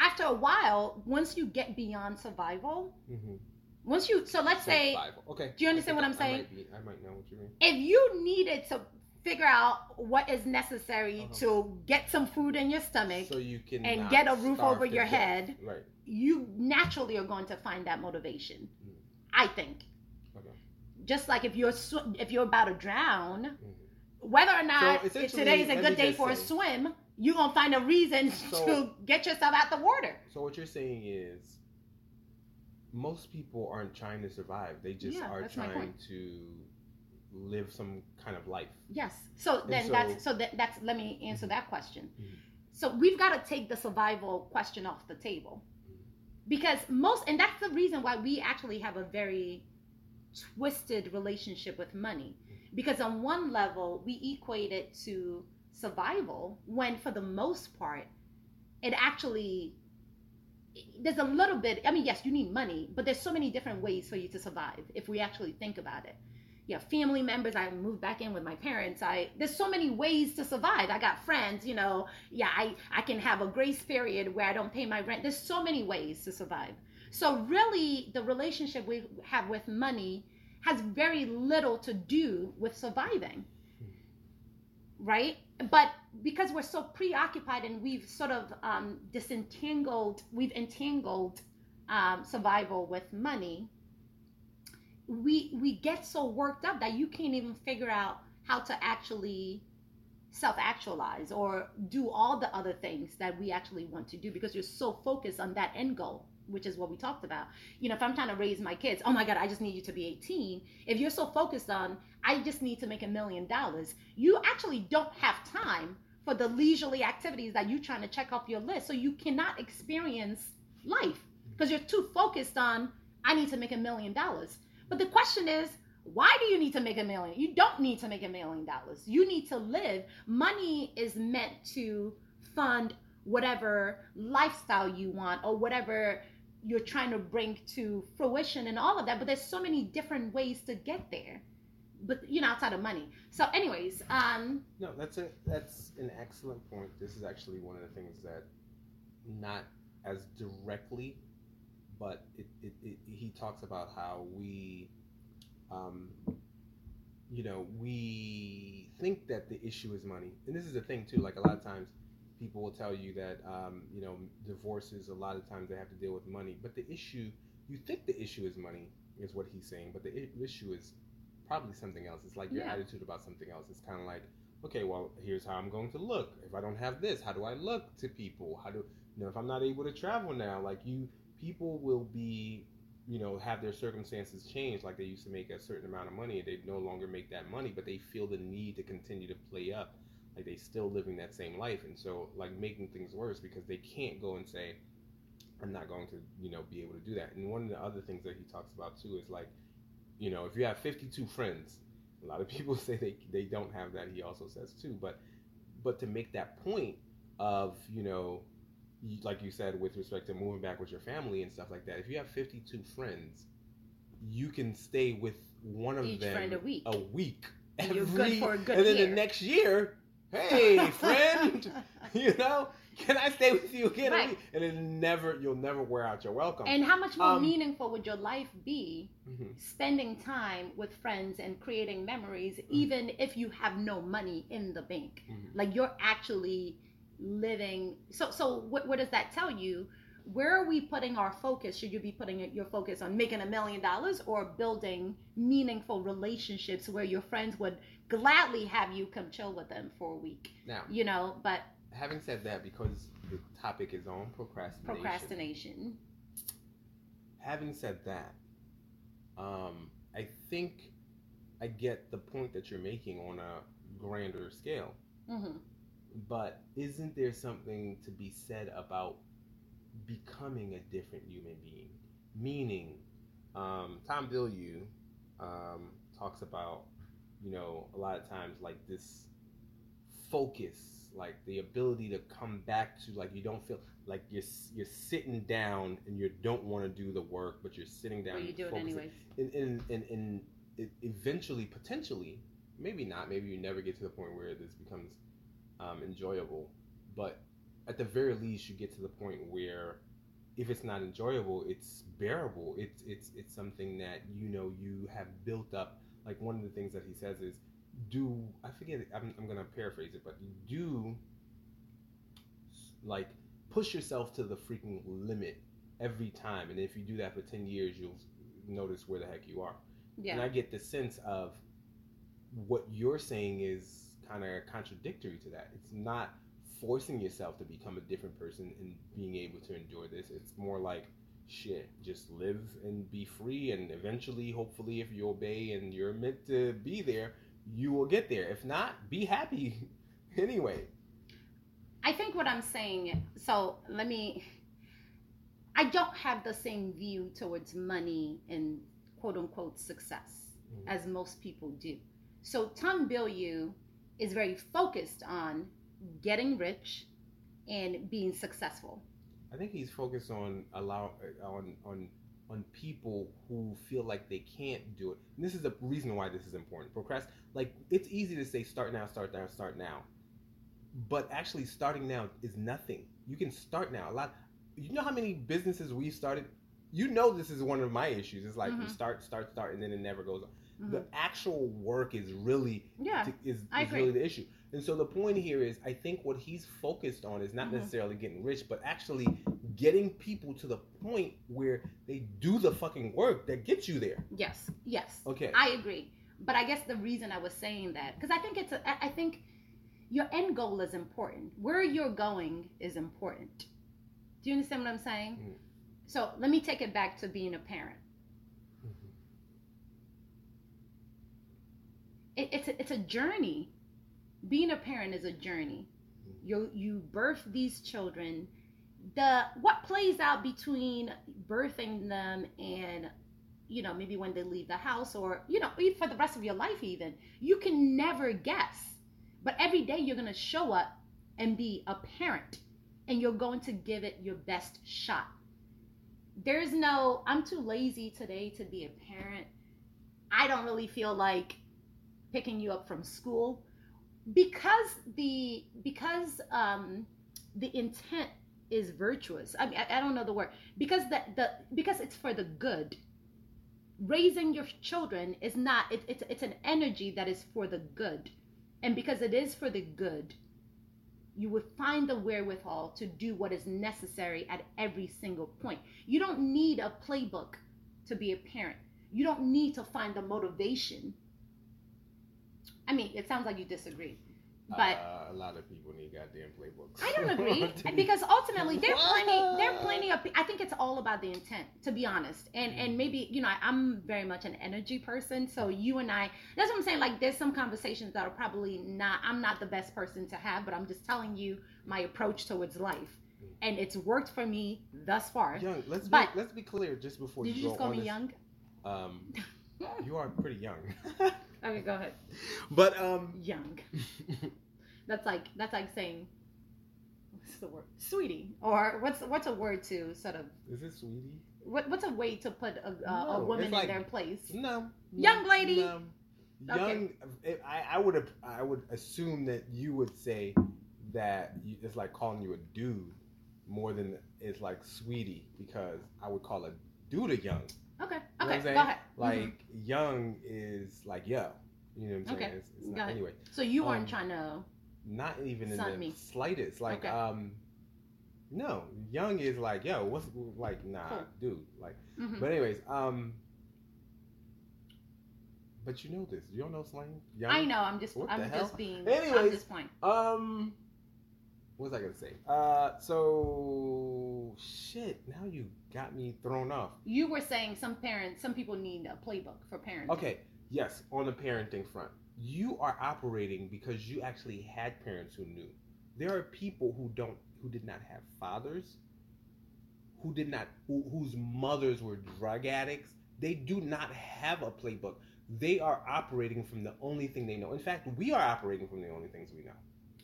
After a while, once you get beyond survival, Mm-hmm. Once you so let's say. Okay. Do you understand what I'm I- I saying? might, be, I might know what you mean. if you needed to figure out what is necessary Uh-huh. to get some food in your stomach So you can and get a roof over your death. head, Right. you naturally are going to find that motivation. Mm. I think. Okay. Just like if you're sw- if you're about to drown, Mhm. whether or not essentially, today's a good day for a swim, you're gonna find a reason So- [laughs] to get yourself out the water. So what you're saying is, most people aren't trying to survive. They just Yeah, are trying to live some kind of life. Yes. So then so- that's so that, that's let me answer Mhm. that question. Mhm. So we've got to take the survival question off the table. Because most and that's the reason why we actually have a very twisted relationship with money. Because on one level we equate it to survival when for the most part it actually there's a little bit i mean yes you need money but there's so many different ways for you to survive if we actually think about it. Yeah family members i moved back in with my parents i there's so many ways to survive. I got friends you know yeah i i can have a grace period where i don't pay my rent. There's so many ways to survive. So really the relationship we have with money has very little to do with surviving. Hmm. Right? But because we're so preoccupied and we've sort of um, disentangled we've entangled um, survival with money we we get so worked up that you can't even figure out how to actually self-actualize or do all the other things that we actually want to do because you're so focused on that end goal which is what we talked about. You know if i'm trying to raise my kids oh my god i just need you to be 18 if you're so focused on i just need to make a million dollars you actually don't have time for the leisurely activities that you're trying to check off your list. So you cannot experience life because you're too focused on i need to make a million dollars. But the question is why do you need to make a million? You don't need to make a million dollars. You need to live. Money is meant to fund whatever lifestyle you want or whatever you're trying to bring to fruition and all of that but there's so many different ways to get there but you know outside of money so anyways um No, that's a that's an excellent point. This is actually one of the things that not as directly, but it, it, it he talks about how we, um, you know, we think that the issue is money, and this is the thing too. Like a lot of times, people will tell you that um, you know divorces a lot of times they have to deal with money, but the issue you think the issue is money is what he's saying, but the i- issue is probably something else. It's like your Yeah. attitude about something else. It's kind of like okay, well, here's how I'm going to look. If I don't have this, how do I look to people? How do you know if I'm not able to travel now? Like you, people will be, you know, have their circumstances change. Like they used to make a certain amount of money, and they no longer make that money, but they feel the need to continue to play up. Like they still living that same life, and so like making things worse because they can't go and say, I'm not going to, you know, be able to do that. And one of the other things that he talks about too is like, you know, if you have 52 friends, a lot of [laughs] people say they they don't have that. He also says too, but but to make that point of you know like you said, with respect to moving back with your family and stuff like that, if you have 52 friends, you can stay with one of Each them friend a week. a week. And you're good every- for a good And then year. the next year, hey, [laughs] friend, you know, can I stay with you again? Right. And it never, you'll never wear out your welcome. And how much more Um, meaningful would your life be Mhm. spending time with friends and creating memories, Mm-hmm. even if you have no money in the bank? Mhm. Like you're actually living. So, so what, what does that tell you? Where are we putting our focus? Should you be putting your focus on making a million dollars or building meaningful relationships where your friends would gladly have you come chill with them for a week? Now, You know, but having said that, because the topic is on procrastination. procrastination. having said that, um, I think I get the point that you're making on a grander scale. hmm But isn't there something to be said about becoming a different human being? Meaning, um, Tom Bilyeu um, talks about, you know, a lot of times like this focus, like the ability to come back to like you don't feel like you're you're sitting down and you don't want to do the work, but you're sitting down. But you and do it anyways. And, and, and, and it eventually, potentially, maybe not, maybe you never get to the point where this becomes um, enjoyable, but at the very least, you get to the point where if it's not enjoyable, it's bearable. It's it's it's something that you know you have built up. Like one of the things that he says is, do I forget? I'm I'm gonna paraphrase it, but do like push yourself to the freaking limit every time, and if you do that for ten years, you'll notice where the heck you are. Yeah. And I get the sense of what you're saying is kind of contradictory to that. It's not forcing yourself to become a different person and being able to endure this. It's more like shit, just live and be free and eventually hopefully if you obey and you're meant to be there, you will get there. If not, be happy [laughs] anyway. I think what I'm saying, so let me, I don't have the same view towards money and quote unquote success Mhm. as most people do. So Tom Bilyeu is very focused on getting rich and being successful. I think he's focused on allow on on on people who feel like they can't do it. And this is the reason why this is important. Procrast like it's easy to say start now, start now, start now. But actually starting now is nothing. You can start now. A lot you know how many businesses we started? You know this is one of my issues. It's like we Mhm. start, start, start, and then it never goes on. Mhm. The actual work is really yeah. to- is, is really the issue. And so the point here is, I think what he's focused on is not Mhm. necessarily getting rich, but actually getting people to the point where they do the fucking work that gets you there. Yes. Yes. Okay. I agree. But I guess the reason I was saying that, because I think it's, a, I think your end goal is important. Where you're going is important. Do you understand what I'm saying? Mhm. So let me take it back to being a parent. Mhm. It, it's a, it's a journey. Being a parent is a journey. You you birth these children. The what plays out between birthing them and you know maybe when they leave the house or you know for the rest of your life even you can never guess. But every day you're gonna show up and be a parent, and you're going to give it your best shot. There's no I'm too lazy today to be a parent. I don't really feel like picking you up from school because the because um the intent is virtuous i mean i, I don't know the word because the, the because it's for the good. Raising your children is not it, it's it's an energy that is for the good. And because it is for the good you would find the wherewithal to do what is necessary at every single point. You don't need a playbook to be a parent. You don't need to find the motivation I mean, it sounds like you disagree, but uh, a lot of people need goddamn playbooks. I don't agree [laughs] because ultimately there are plenty. There are plenty of. I think it's all about the intent, to be honest. And and maybe you know I, I'm very much an energy person, so you and I. That's what I'm saying. Like there's some conversations that are probably not. I'm not the best person to have, but I'm just telling you my approach towards life, and it's worked for me thus far. young. Let's But- be let's be clear just before Did you you go just call me this- young? Um, [laughs] you are pretty young. [laughs] Okay, go ahead. but um, Young. That's like that's like saying what's the word? Sweetie, or what's what's a word to sort of Is it sweetie? what what's a way to put a, a, a woman like- in their place? No. Young lady. no. Young. if- I, I would have. I would assume that you would say that it's like calling you a dude more than it's like sweetie because I would call a dude a young. Okay, You okay, go ahead. Like Mhm. young is like yo. You know what I'm saying? Okay, It's, it's not, anyway, So you um, weren't trying to. not even in the me. slightest. Like Okay. um, no, young is like yo. What's like nah, Cool. dude. Like, mhm. but anyways, um. But you know this. You don't know slang. Young? I know. I'm just. What I'm just hell? being. I'm Anyways. just. Um, what was I gonna say? Uh, so shit. Now you got me thrown off. You were saying some parents, some people need a playbook for parenting. Okay, yes, on the parenting front, you are operating because you actually had parents who knew. There are people who don't, who did not have fathers, who did not, who, whose mothers were drug addicts. They do not have a playbook. They are operating from the only thing they know. In fact, we are operating from the only things we know.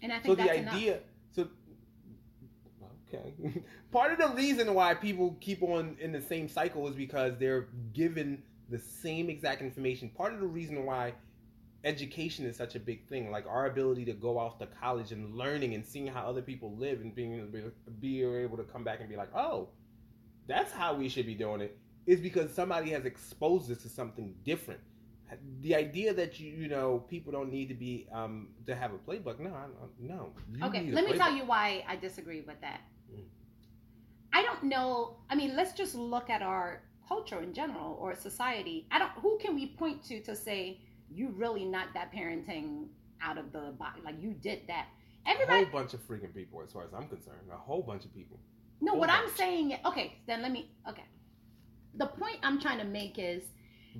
And I think So the that's enough. idea, so okay, [laughs] part of the reason why people keep on in the same cycle is because they're given the same exact information. Part of the reason why education is such a big thing, like our ability to go off to college and learning and seeing how other people live and being able to be, be able to come back and be like, oh, that's how we should be doing it, is because somebody has exposed us to something different the idea that you you know people don't need to be um to have a playbook no I, no Okay, let me tell you why I disagree with that. I don't know. I mean, let's just look at our culture in general or society. I don't. Who can we point to to say you really knocked that parenting out of the box? Like you did that. Everybody, a whole bunch of freaking people as far as i'm concerned a whole bunch of people No, whole what I'm saying. Okay, then let me. Okay. The point I'm trying to make is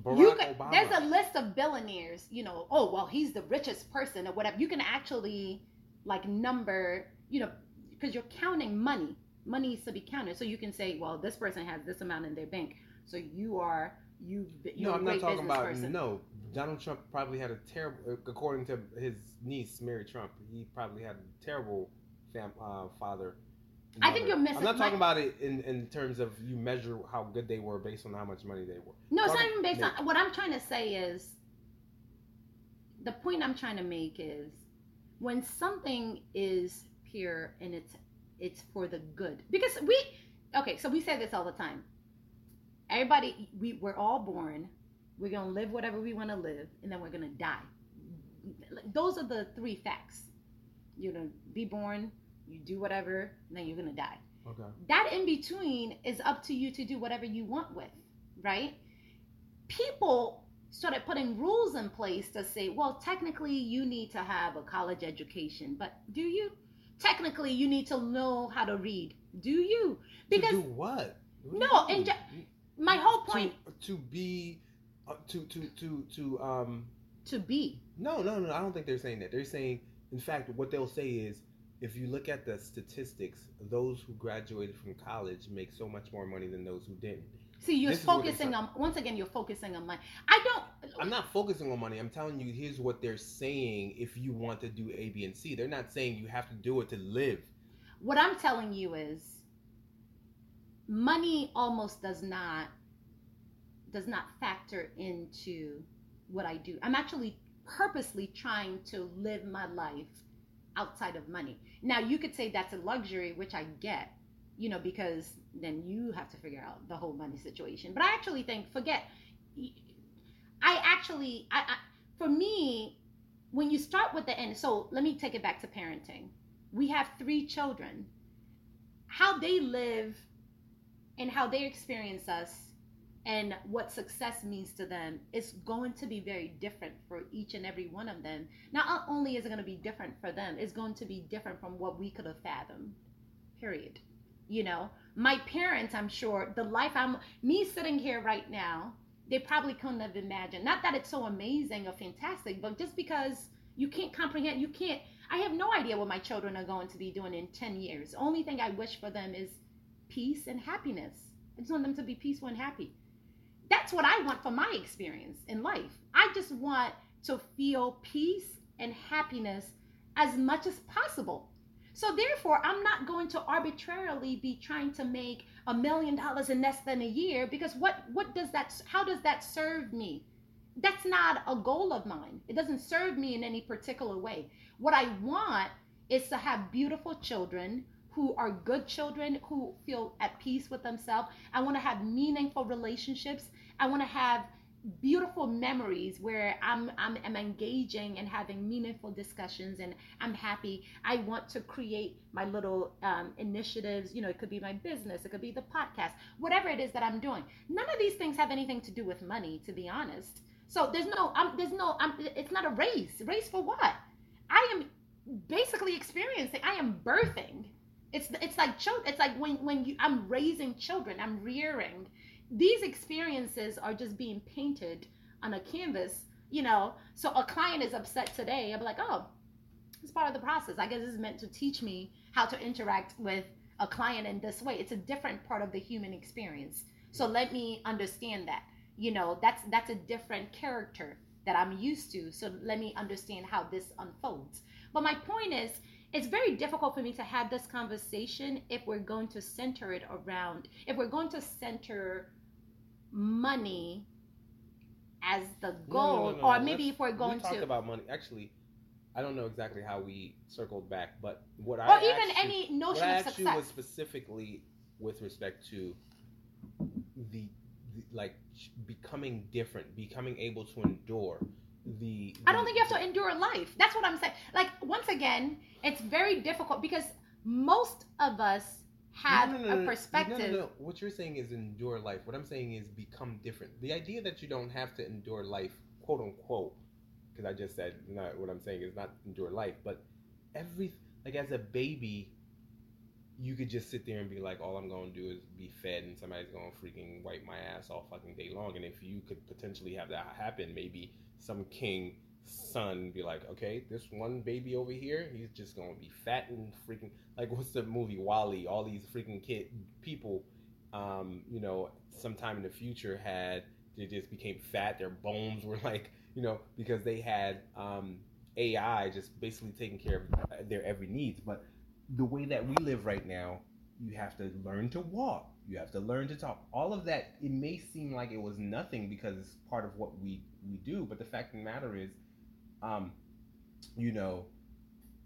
Barack you can, Obama. there's a list of billionaires you know oh well he's the richest person or whatever you can actually like number you know because you're counting money money is to be counted. So you can say well this person has this amount in their bank. So you are you no i'm not talking about person. no. Donald trump probably had a terrible according to his niece mary trump he probably had a terrible fam, uh, father. And I think you're missing- i'm not my- talking about it in, in terms of you measure how good they were based on how much money they were. No it's not even based on what i'm trying to say is the point i'm trying to make is when something is pure and it's it's for the good. Because we okay so we say this all the time. Everybody we, we're all born we're going to live whatever we want to live and then we're going to die. Those are the three facts. You know be born you do whatever and then you're going to die. Okay. That in between is up to you to do whatever you want with, right? People started putting rules in place to say, well, technically you need to have a college education, but do you? Technically you need to know how to read. Do you? Because to do what What No, and my whole point to, to be uh, to to to to um to be. no no no i don't think they're saying that they're saying in fact what they'll say is if you look at the statistics those who graduated from college make so much more money than those who didn't See, you're This is what they focusing on once again you're focusing on money. I don't i'm not focusing on money i'm telling you here's what they're saying if you want to do a b and c they're not saying you have to do it to live what I'm telling you is money almost does not does not factor into what I do. I'm actually purposely trying to live my life outside of money. Now you could say that's a luxury, which I get, you know, because then you have to figure out the whole money situation. But I actually think forget I actually I, I for me when you start with the end so let me take it back to parenting. We have three children. How they live and how they experience us and what success means to them is going to be very different for each and every one of them. Not only is it going to be different for them it's going to be different from what we could have fathomed period. You know my parents i'm sure the life i'm me sitting here right now they probably couldn't have imagined not that it's so amazing or fantastic but just because you can't comprehend you can't I have no idea what my children are going to be doing in 10 years. The only thing I wish for them is peace and happiness. I just want them to be peaceful and happy. That's what I want for my experience in life. I just want to feel peace and happiness as much as possible. So therefore, I'm not going to arbitrarily be trying to make a million dollars in less than a year because what what does that how does that serve me? That's not a goal of mine. It doesn't serve me in any particular way. What I want is to have beautiful children who are good children who feel at peace with themselves. I want to have meaningful relationships. I want to have beautiful memories where I'm, I'm, I'm engaging and having meaningful discussions and I'm happy. I want to create my little um, initiatives. You know, it could be my business, it could be the podcast, whatever it is that I'm doing. None of these things have anything to do with money, to be honest. So there's no, I'm, there's no, I'm, it's not a race. Race for what? I am basically experiencing. I am birthing. It's it's like children. It's like when when you I'm raising children. I'm rearing these experiences are just being painted on a canvas, you know. So a client is upset today. I'm like, oh, it's part of the process. I guess is meant to teach me how to interact with a client in this way. It's a different part of the human experience. So let me understand that. You know, that's that's a different character that I'm used to. So let me understand how this unfolds. But my point is, it's very difficult for me to have this conversation if we're going to center it around, if we're going to center money as the goal, No, no, no, or maybe Let's- if we're going we talked to, about money. Actually, I don't know exactly how we circled back, but what or I even asked you- any what notion I of asked you success. was specifically with respect to the, the like becoming different, becoming able to endure the. I don't think you have to endure life. That's what I'm saying. Like once again, it's very difficult because most of us have No, no, no, a perspective. No, no, no. What you're saying is endure life. What I'm saying is become different. The idea that you don't have to endure life, quote unquote, because I just said not what I'm saying is not endure life, but every like as a baby, you could just sit there and be like, all I'm gonna do is be fed, and somebody's gonna freaking wipe my ass all fucking day long. And if you could potentially have that happen, maybe some king son be like, okay, this one baby over here, he's just gonna be fat and freaking like what's the movie WALL-E? All these freaking kid people, um, you know, sometime in the future had they just became fat. Their bones were [laughs] like, you know, because they had um, AI just basically taking care of their every needs. But the way that we live right now, you have to learn to walk. You have to learn to talk. All of that, it may seem like it was nothing because it's part of what we we do. But the fact of the matter is, um, you know,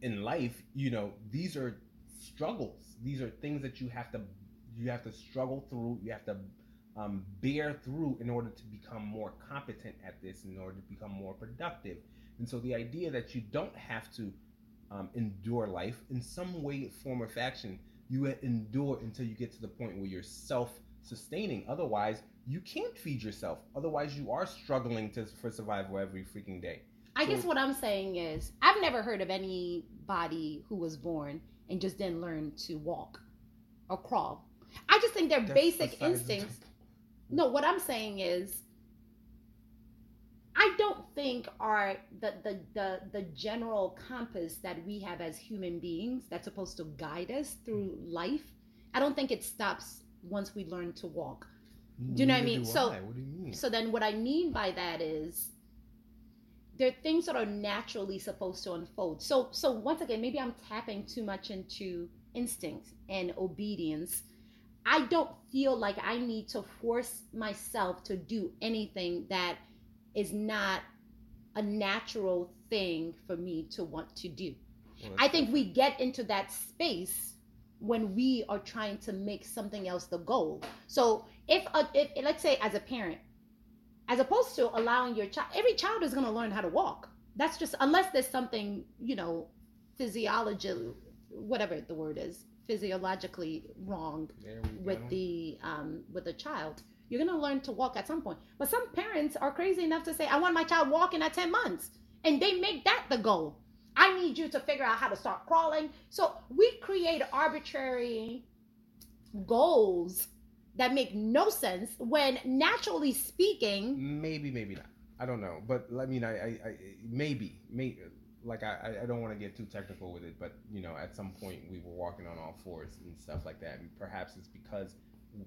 in life, you know, these are struggles. These are things that you have to you have to struggle through. You have to um, bear through in order to become more competent at this, in order to become more productive. And so the idea that you don't have to um, endure life in some way, form, or fashion, you endure until you get to the point where you're self-sustaining. Otherwise, you can't feed yourself. Otherwise, you are struggling to for survival every freaking day. I guess what I'm saying is, I've never heard of anybody who was born and just didn't learn to walk or crawl. I just think their That's basic instincts. No, what I'm saying is, I don't think our the, the the the general compass that we have as human beings that's supposed to guide us through hmm. life. I don't think it stops once we learn to walk. Do you know what I mean? So- I. what do you mean? So then, what I mean by that is there are things that are naturally supposed to unfold. So, so once again, maybe I'm tapping too much into instinct and obedience. I don't feel like I need to force myself to do anything that is not a natural thing for me to want to do. Well, I think we get into that space when we are trying to make something else the goal. So if, a, if let's say as a parent, as opposed to allowing your child, every child is going to learn how to walk. That's just unless there's something you know, physiology, whatever the word is, physiologically wrong with go. the um, with the child. You're gonna learn to walk at some point. But some parents are crazy enough to say, "I want my child walking at 10 months," and they make that the goal. I need you to figure out how to start crawling. So we create arbitrary goals that make no sense when, naturally speaking, Maybe, maybe not. I don't know, but I mean, I, I, I maybe, may like I, I don't want to get too technical with it, but you know, at some point we were walking on all fours and stuff like that, and perhaps it's because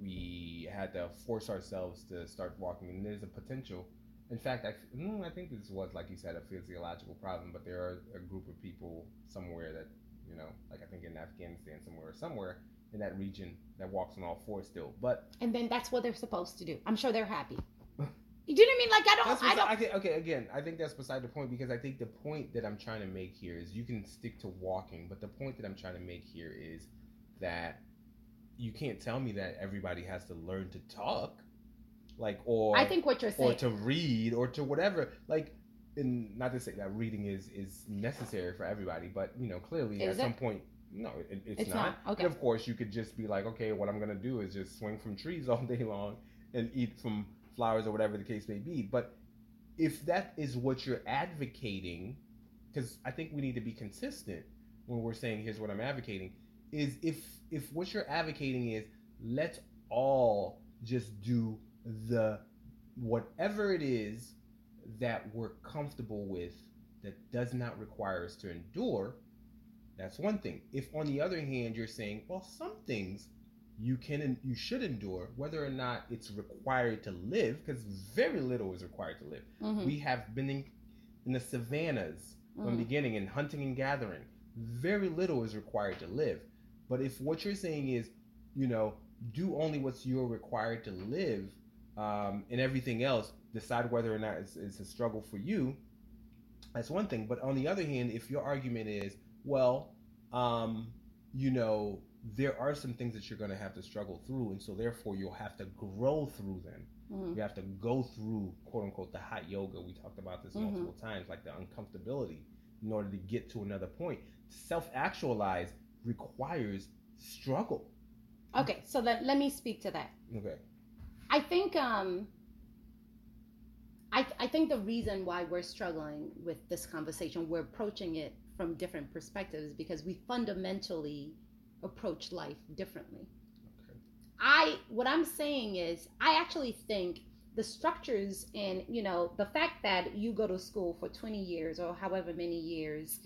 we had to force ourselves to start walking, and there's a potential. In fact, I, mm, I think this was like you said a physiological problem, but there are a group of people somewhere that you know, like I think in Afghanistan somewhere somewhere in that region that walks on all fours still. But and then that's what they're supposed to do. I'm sure they're happy. Do [laughs] you know what I mean? Like I don't. I don't. I think, okay, again, I think that's beside the point because I think the point that I'm trying to make here is you can stick to walking, but the point that I'm trying to make here is that you can't tell me that everybody has to learn to talk, like or I think what you're saying, or to read or to whatever. Like, and not to say that reading is is necessary for everybody, but you know, clearly Is at it? some point, no, it, it's, It's not. not. Okay. And of course, you could just be like, okay, what I'm gonna do is just swing from trees [laughs] all day long and eat from flowers or whatever the case may be. But if that is what you're advocating, because I think we need to be consistent when we're saying here's what I'm advocating, is if if what you're advocating is let's all just do the whatever it is that we're comfortable with that does not require us to endure, that's one thing. If on the other hand you're saying, well, some things you can and you should endure, whether or not it's required to live, because very little is required to live. Mhm, We have been in, in the savannas from the beginning and hunting and gathering. Very little is required to live. But if what you're saying is, you know, do only what's you're required to live, um, and everything else, decide whether or not it's, it's a struggle for you. That's one thing. But on the other hand, if your argument is, well, um, you know, there are some things that you're going to have to struggle through, and so therefore you'll have to grow through them. Mhm. You have to go through quote unquote the hot yoga. We talked about this Mhm. multiple times, like the uncomfortability, in order to get to another point. Self actualize requires struggle. Okay, so let, let me speak to that. Okay. I think um I I think the reason why we're struggling with this conversation, we're approaching it from different perspectives because we fundamentally approach life differently. Okay. I what I'm saying is I actually think the structures and you know the fact that you go to school for 20 years or however many years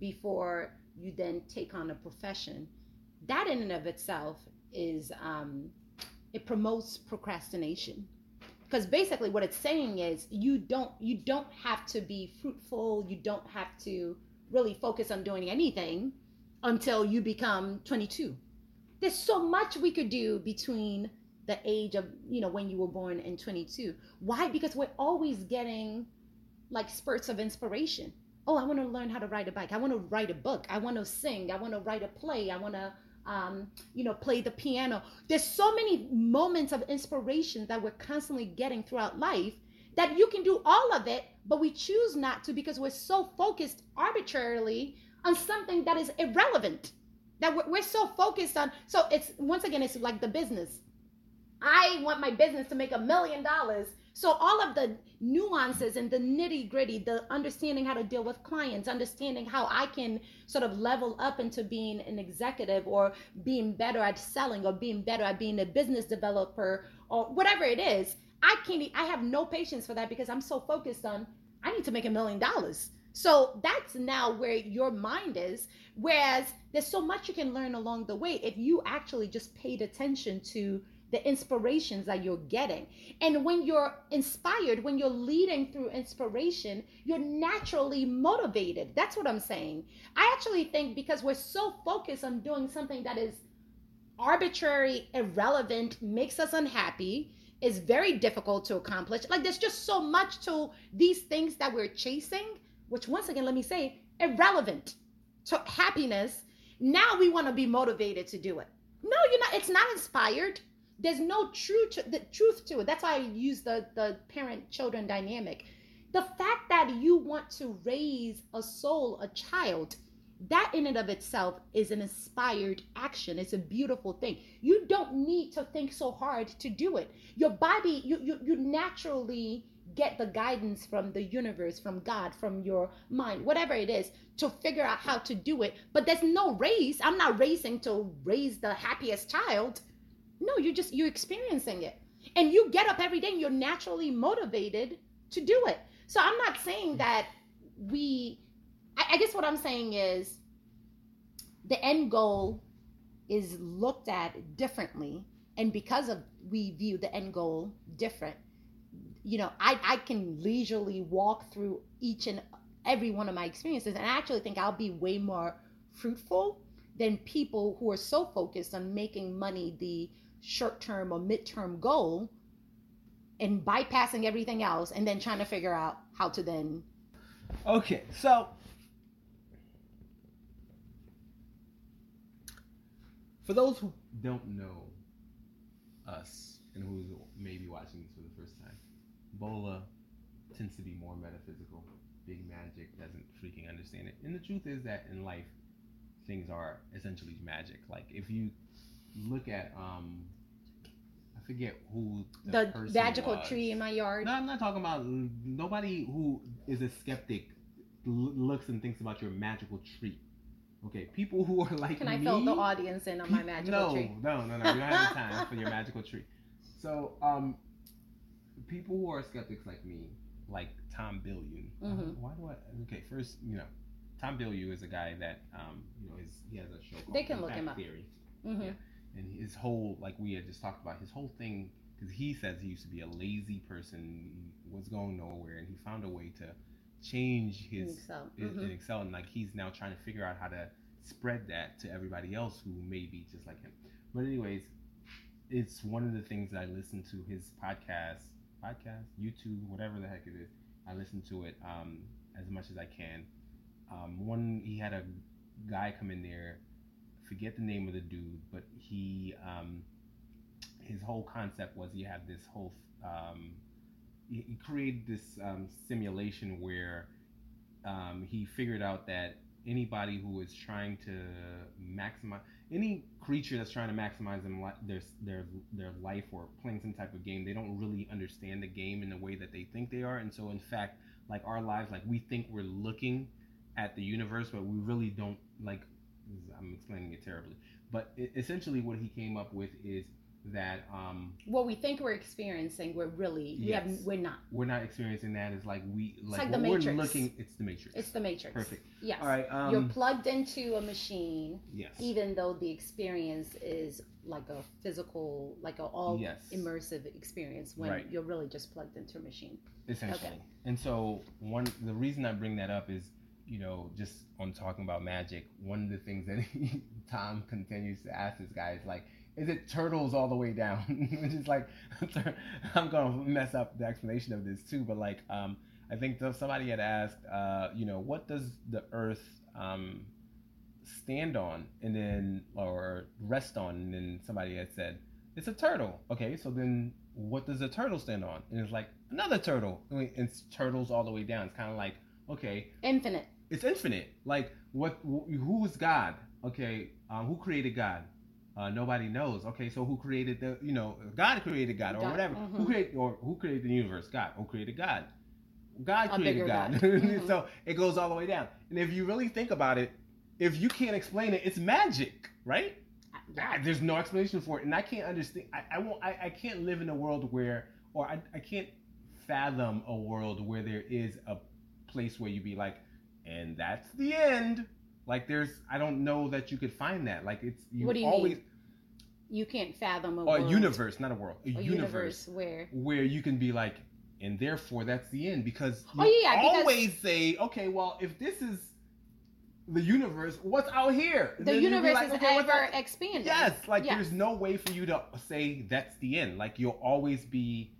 before you then take on a profession that in and of itself is um, it promotes procrastination because basically what it's saying is you don't you don't have to be fruitful you don't have to really focus on doing anything until you become 22 there's so much we could do between the age of you know when you were born and 22 why? Because we're always getting like spurts of inspiration. Oh i want to learn how to ride a bike. I want to write a book. I want to sing. I want to write a play. I want to um, you know play the piano. There's so many moments of inspiration that we're constantly getting throughout life that you can do all of it but we choose not to because we're so focused arbitrarily on something that is irrelevant. That we're, we're so focused on so it's once again it's like the business. I want my business to make a million dollars. So all of the nuances and the nitty gritty the understanding how to deal with clients understanding how i can sort of level up into being an executive or being better at selling or being better at being a business developer or whatever it is i can't I have no patience for that because i'm so focused on i need to make a million dollars so that's now where your mind is whereas there's so much you can learn along the way if you actually just paid attention to the inspirations that you're getting. And when you're inspired, when you're leading through inspiration, you're naturally motivated. That's what I'm saying. I actually think because we're so focused on doing something that is arbitrary, irrelevant, makes us unhappy, is very difficult to accomplish. Like there's just so much to these things that we're chasing, which once again, let me say, irrelevant to happiness. Now we want to be motivated to do it. No, you're not. It's not inspired there's no true to, the truth to it that's why i use the the parent children dynamic the fact that you want to raise a soul a child that in and of itself is an inspired action. It's a beautiful thing. You don't need to think so hard to do it. Your body you you, you naturally get the guidance from the universe from god from your mind whatever it is to figure out how to do it. But there's no race. I'm not racing to raise the happiest child. No, you're just you're experiencing it. And you get up every day and you're naturally motivated to do it. So I'm not saying that we I, I guess what I'm saying is the end goal is looked at differently. And because of we view the end goal different, you know, I, I can leisurely walk through each and every one of my experiences. And I actually think I'll be way more fruitful than people who are so focused on making money the short term or midterm goal and bypassing everything else and then trying to figure out how to then Okay, so for those who don't know us and who may be watching this for the first time, Bola tends to be more metaphysical. Big magic doesn't freaking understand it. And the truth is that in life, things are essentially magic. Like if you look at um I forget who the, person magical was. tree in my yard. No, I'm not talking about nobody who is a skeptic looks and thinks about your magical tree. Okay, people who are like Can I me, fill the audience in on my magical no, tree? No, no, no, You don't have the time for your magical tree. So, um, people who are skeptics like me, like Tom Bilyeu. Mhm. Why do I? Okay, first, you know, Tom Bilyeu is a guy that, um, you know, his, he has a show called They can look Impact him up. Theory hmm Yeah. and his whole like we had just talked about his whole thing because he says he used to be a lazy person was going nowhere and he found a way to change his in, mhm. in excel and like he's now trying to figure out how to spread that to everybody else who may be just like him but anyways it's one of the things that i listen to his podcast podcast youtube whatever the heck it is i listen to it um, as much as i can um, one he had a guy come in there forget the name of the dude, but he um, his whole concept was he had this whole um, he, created this um, simulation where um, he figured out that anybody who is trying to maximize any creature that's trying to maximize them li- their their their life or playing some type of game they don't really understand the game in the way that they think they are. And so in fact like our lives like we think we're looking at the universe but we really don't like I'm explaining it terribly, but e- essentially what he came up with is that um, What we think we're experiencing, we're really we have we're not. we're not experiencing that. Is like we like, like what the we're looking. It's the Matrix. It's the matrix. perfect. Yes. All right. Um, You're plugged into a machine, yes. even though the experience is like a physical, like a all Yes. immersive experience. When Right. you're really just plugged into a machine. essentially. Okay. And so one the reason I bring that up is you know just on talking about magic. One of the things that [laughs] Tom continues to ask this guy is like, is it turtles all the way down? [laughs] Which is like, [laughs] I'm gonna mess up the explanation of this too, but like, um, I think somebody had asked, uh, you know, what does the Earth um, stand on, and then or rest on, and then somebody had said, it's a turtle. Okay, so then what does a turtle stand on? And it's like another turtle. I mean, it's turtles all the way down. It's kind of like okay, Infinite. it's infinite. Like what? wh- Who is God? Okay, um, who created God? Uh, nobody knows. Okay, so who created the? You know, God created God or God, whatever. mhm. Who created or who created the universe? God. Who created God? God created God. God. [laughs] So it goes all the way down. And if you really think about it, if you can't explain it, it's magic, right? Ah, there's no explanation for it, and I can't understand. I, I won't. I, I can't live in a world where, or I, I can't fathom a world where there is a place where you be like, and that's the end. Like there's, I don't know that you could find that. Like it's you What do you always mean? You can't fathom a, or a universe, not a world, a, a universe, universe where where you can be like, and therefore that's the end because you Oh, yeah, yeah, because- always say, okay, well if this is the universe, what's out here? the Then you'd be universe like, is okay, ever expanding. Yes, like there's no way for you to say that's the end. Like you'll always be,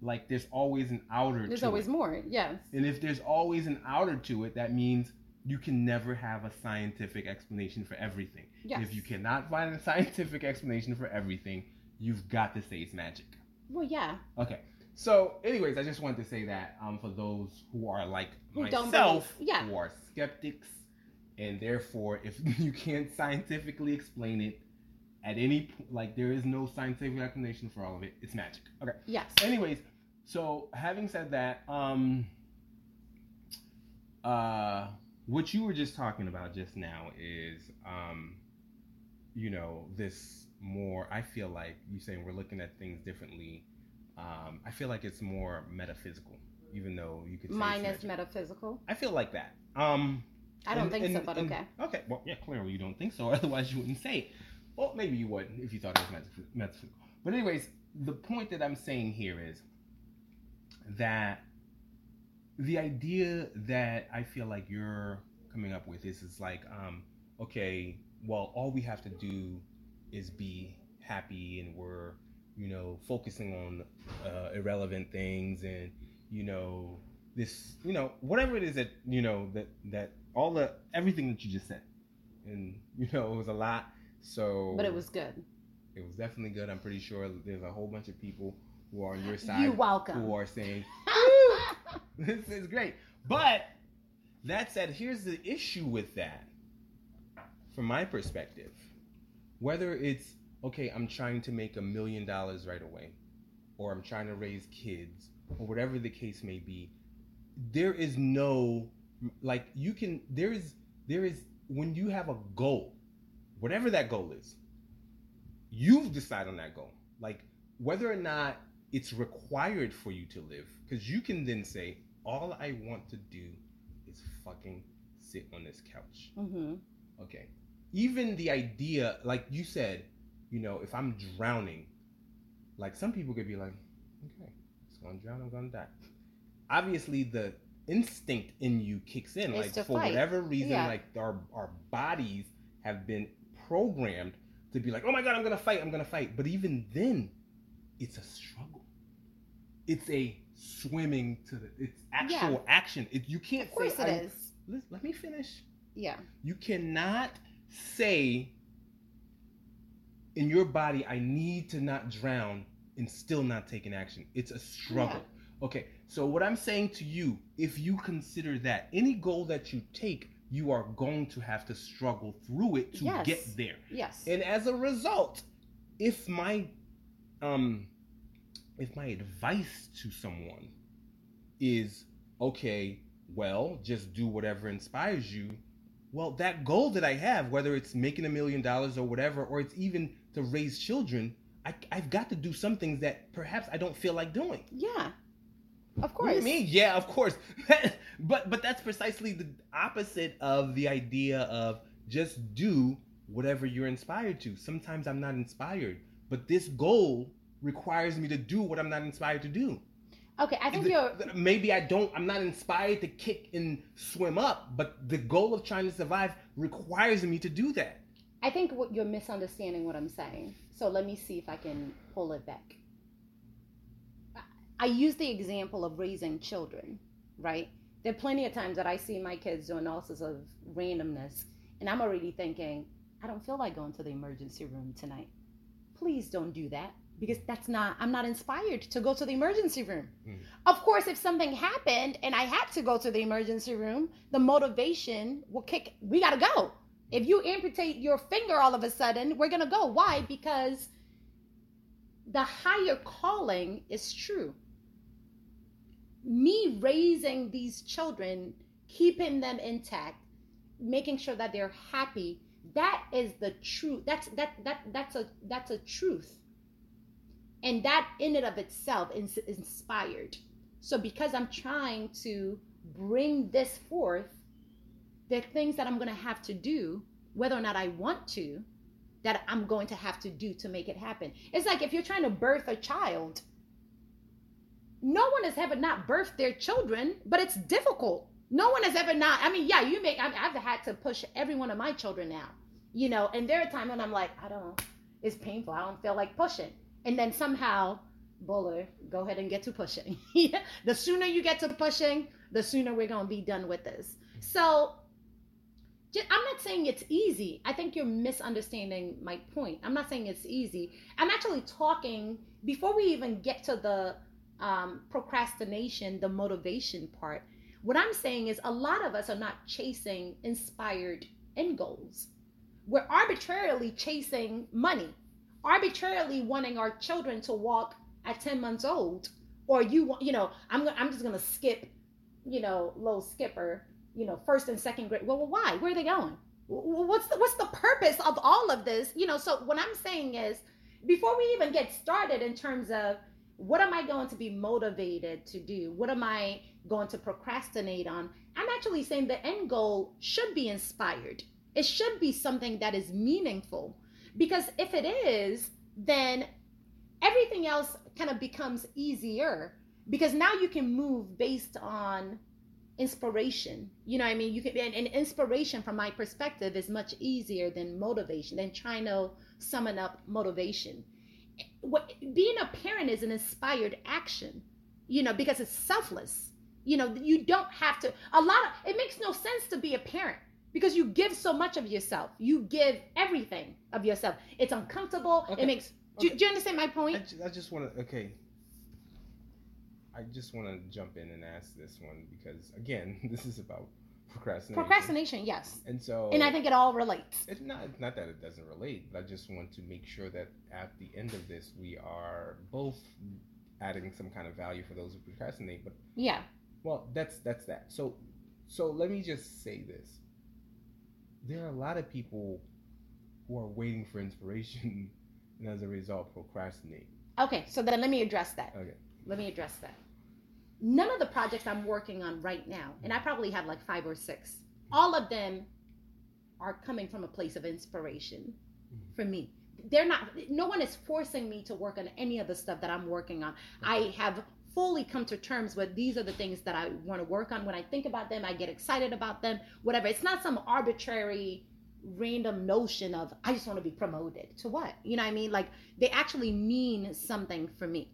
like there's always an outer. There's always it. more. Yes. And if there's always an outer to it, that means you can never have a scientific explanation for everything. Yes. If you cannot find a scientific explanation for everything, you've got to say it's magic. Well, yeah. Okay. So, anyways, I just wanted to say that um, for those who are like Who myself, yeah. who are skeptics, and therefore, if [laughs] you can't scientifically explain it at any like, there is no scientific explanation for all of it. It's magic. Okay. Yes. Anyways, so having said that, um, uh, what you were just talking about just now is, um, you know, this more. I feel like you saying we're looking at things differently. Um, I feel like it's more metaphysical, even though you could. Say Mine is metaphysical. I feel like that. Um, I don't and- think so, but and- okay. Okay, well, yeah, clearly you don't think so. [laughs] Otherwise, you wouldn't say it. Well, maybe you would if you thought it was metaphysical. But anyways, the point that I'm saying here is that the idea that I feel like you're coming up with is is like um, okay, well, all we have to do is be happy and we're, you know, focusing on uh, irrelevant things and, you know, this, you know, whatever it is that, you know, that, that all the, everything that you just said. And, you know, it was a lot. So, But it was good. it was definitely good. I'm pretty sure there's a whole bunch of people who are on your [gasps] side You're welcome. who are saying, [laughs] this is great. But that said, here's the issue with that from my perspective. Whether it's, okay, I'm trying to make a million dollars right away, or I'm trying to raise kids, or whatever the case may be, there is no, like, you can, there is, there is, when you have a goal, whatever that goal is, you've decided on that goal. Like, whether or not it's required for you to live, because you can then say, all I want to do is fucking sit on this couch. hmm Okay. Even the idea, like you said, you know, if I'm drowning, like some people could be like, okay, it's gonna drown, I'm gonna die. Obviously, the instinct in you kicks in, Is like for fight. whatever reason, Yeah. like our our bodies have been programmed to be like, oh my god, I'm gonna fight, I'm gonna fight. But even then, it's a struggle. It's a swimming to the, it's actual action. It, you can't Of course say, it is. Let, let me finish. Yeah. You cannot say in your body, I need to not drown and still not take an action. It's a struggle. Okay, so what I'm saying to you, if you consider that any goal that you take, you are going to have to struggle through it to Yes. get there. Yes. And as a result, if my um if my advice to someone is okay, well, just do whatever inspires you, well, that goal that I have, whether it's making a million dollars or whatever, or it's even to raise children, I, I've got to do some things that perhaps I don't feel like doing. yeah. Of course. you mean? Yeah, of course. [laughs] but but that's precisely the opposite of the idea of just do whatever you're inspired to. Sometimes I'm not inspired, but this goal requires me to do what I'm not inspired to do. Okay, I think The- you're maybe I don't I'm not inspired to kick and swim up, but the goal of trying to survive requires me to do that. I think what you're misunderstanding what I'm saying. So let me see if I can pull it back. I- I use the example of raising children, right? There are plenty of times that I see my kids doing all sorts of randomness, and I'm already thinking, I don't feel like going to the emergency room tonight. Please don't do that because that's not, I'm not inspired to go to the emergency room. Mm. Of course, if something happened and I had to go to the emergency room, the motivation will kick, we gotta go. If you amputate your finger all of a sudden, we're gonna go. Why? Because the higher calling is true. Me raising these children, keeping them intact, making sure that they're happy, that is the truth. That's that that that's a that's a truth. And that in and of itself is inspired. So because I'm trying to bring this forth, the things that I'm going to have to do, whether or not I want to, that I'm going to have to do to make it happen. It's like if you're trying to birth a child, no one has ever not birthed their children, but it's difficult. No one has ever not. I mean, yeah, you make. I mean, I've had to push every one of my children now, you know. And there are times when I'm like, I don't. It's painful. I don't feel like pushing. And then somehow, Bola, go ahead and get to pushing. [laughs] the sooner you get to pushing, the sooner we're gonna be done with this. So I'm not saying it's easy. I think you're misunderstanding my point. I'm not saying it's easy. I'm actually talking before we even get to the um, procrastination, the motivation part. What I'm saying is a lot of us are not chasing inspired end goals. We're arbitrarily chasing money, arbitrarily wanting our children to walk at 10 months old, or you want, you know, I'm I'm just gonna skip, you know, little skipper, you know, first and second grade. Well, well why? Where are they going? What's the what's the purpose of all of this? You know, so what I'm saying is, before we even get started in terms of what am I going to be motivated to do? What am I going to procrastinate on? I'm actually saying the end goal should be inspired. It should be something that is meaningful. Because if it is, then everything else kind of becomes easier because now you can move based on inspiration. You know I mean? You can and, and inspiration from my perspective is much easier than motivation, than trying to summon up motivation. What being a parent is an inspired action, you know, because it's selfless. You know, you don't have to a lot of it makes no sense to be a parent because you give so much of yourself. You give everything of yourself. It's uncomfortable. Okay. It makes Okay. do, do you understand my I, point? ju- I just want to okay. I just want to jump in and ask this one because again, [laughs] this is about procrastination. Procrastination, yes. And so And I think it all relates. it's not it's not that it doesn't relate, but I just want to make sure that at the end of this we are both adding some kind of value for those who procrastinate. But Yeah. well, that's that's that. So so let me just say this. There are a lot of people who are waiting for inspiration [laughs] and as a result procrastinate. Okay, so then let me address that. Okay. Let me address that. None of the projects I'm working on right now, and I probably have like five or six, all of them are coming from a place of inspiration mm-hmm. for me. They're not, no one is forcing me to work on any of the stuff that I'm working on. I have fully come to terms with these are the things that I want to work on. When I think about them, I get excited about them, whatever. It's not some arbitrary, random notion of, I just want to be promoted. To what? You know what I mean? Like, they actually mean something for me.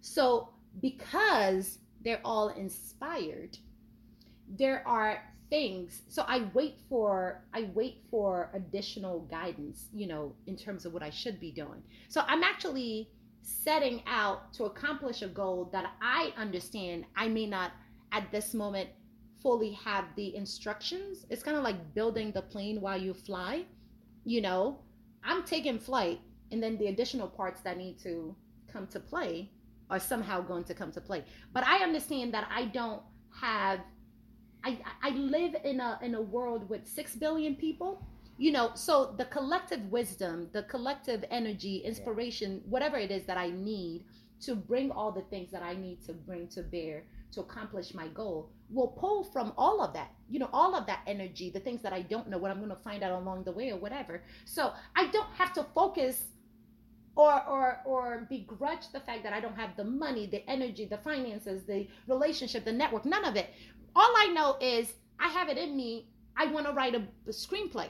So, because they're all inspired, there are things. So I wait for I wait for additional guidance, you know, in terms of what I should be doing. So I'm actually setting out to accomplish a goal that I understand I may not at this moment fully have the instructions. It's kind of like building the plane while you fly. You know, I'm taking flight and then the additional parts that need to come to play are somehow going to come to play. But I understand that I don't have I I live in a in a world with 6 billion people. You know, so the collective wisdom, the collective energy, inspiration, whatever it is that I need to bring all the things that I need to bring to bear to accomplish my goal will pull from all of that. You know, all of that energy, the things that I don't know, what I'm going to find out along the way or whatever. So, I don't have to focus or or or begrudge the fact that I don't have the money, the energy, the finances, the relationship, the network, none of it. All I know is I have it in me. I want to write a, a screenplay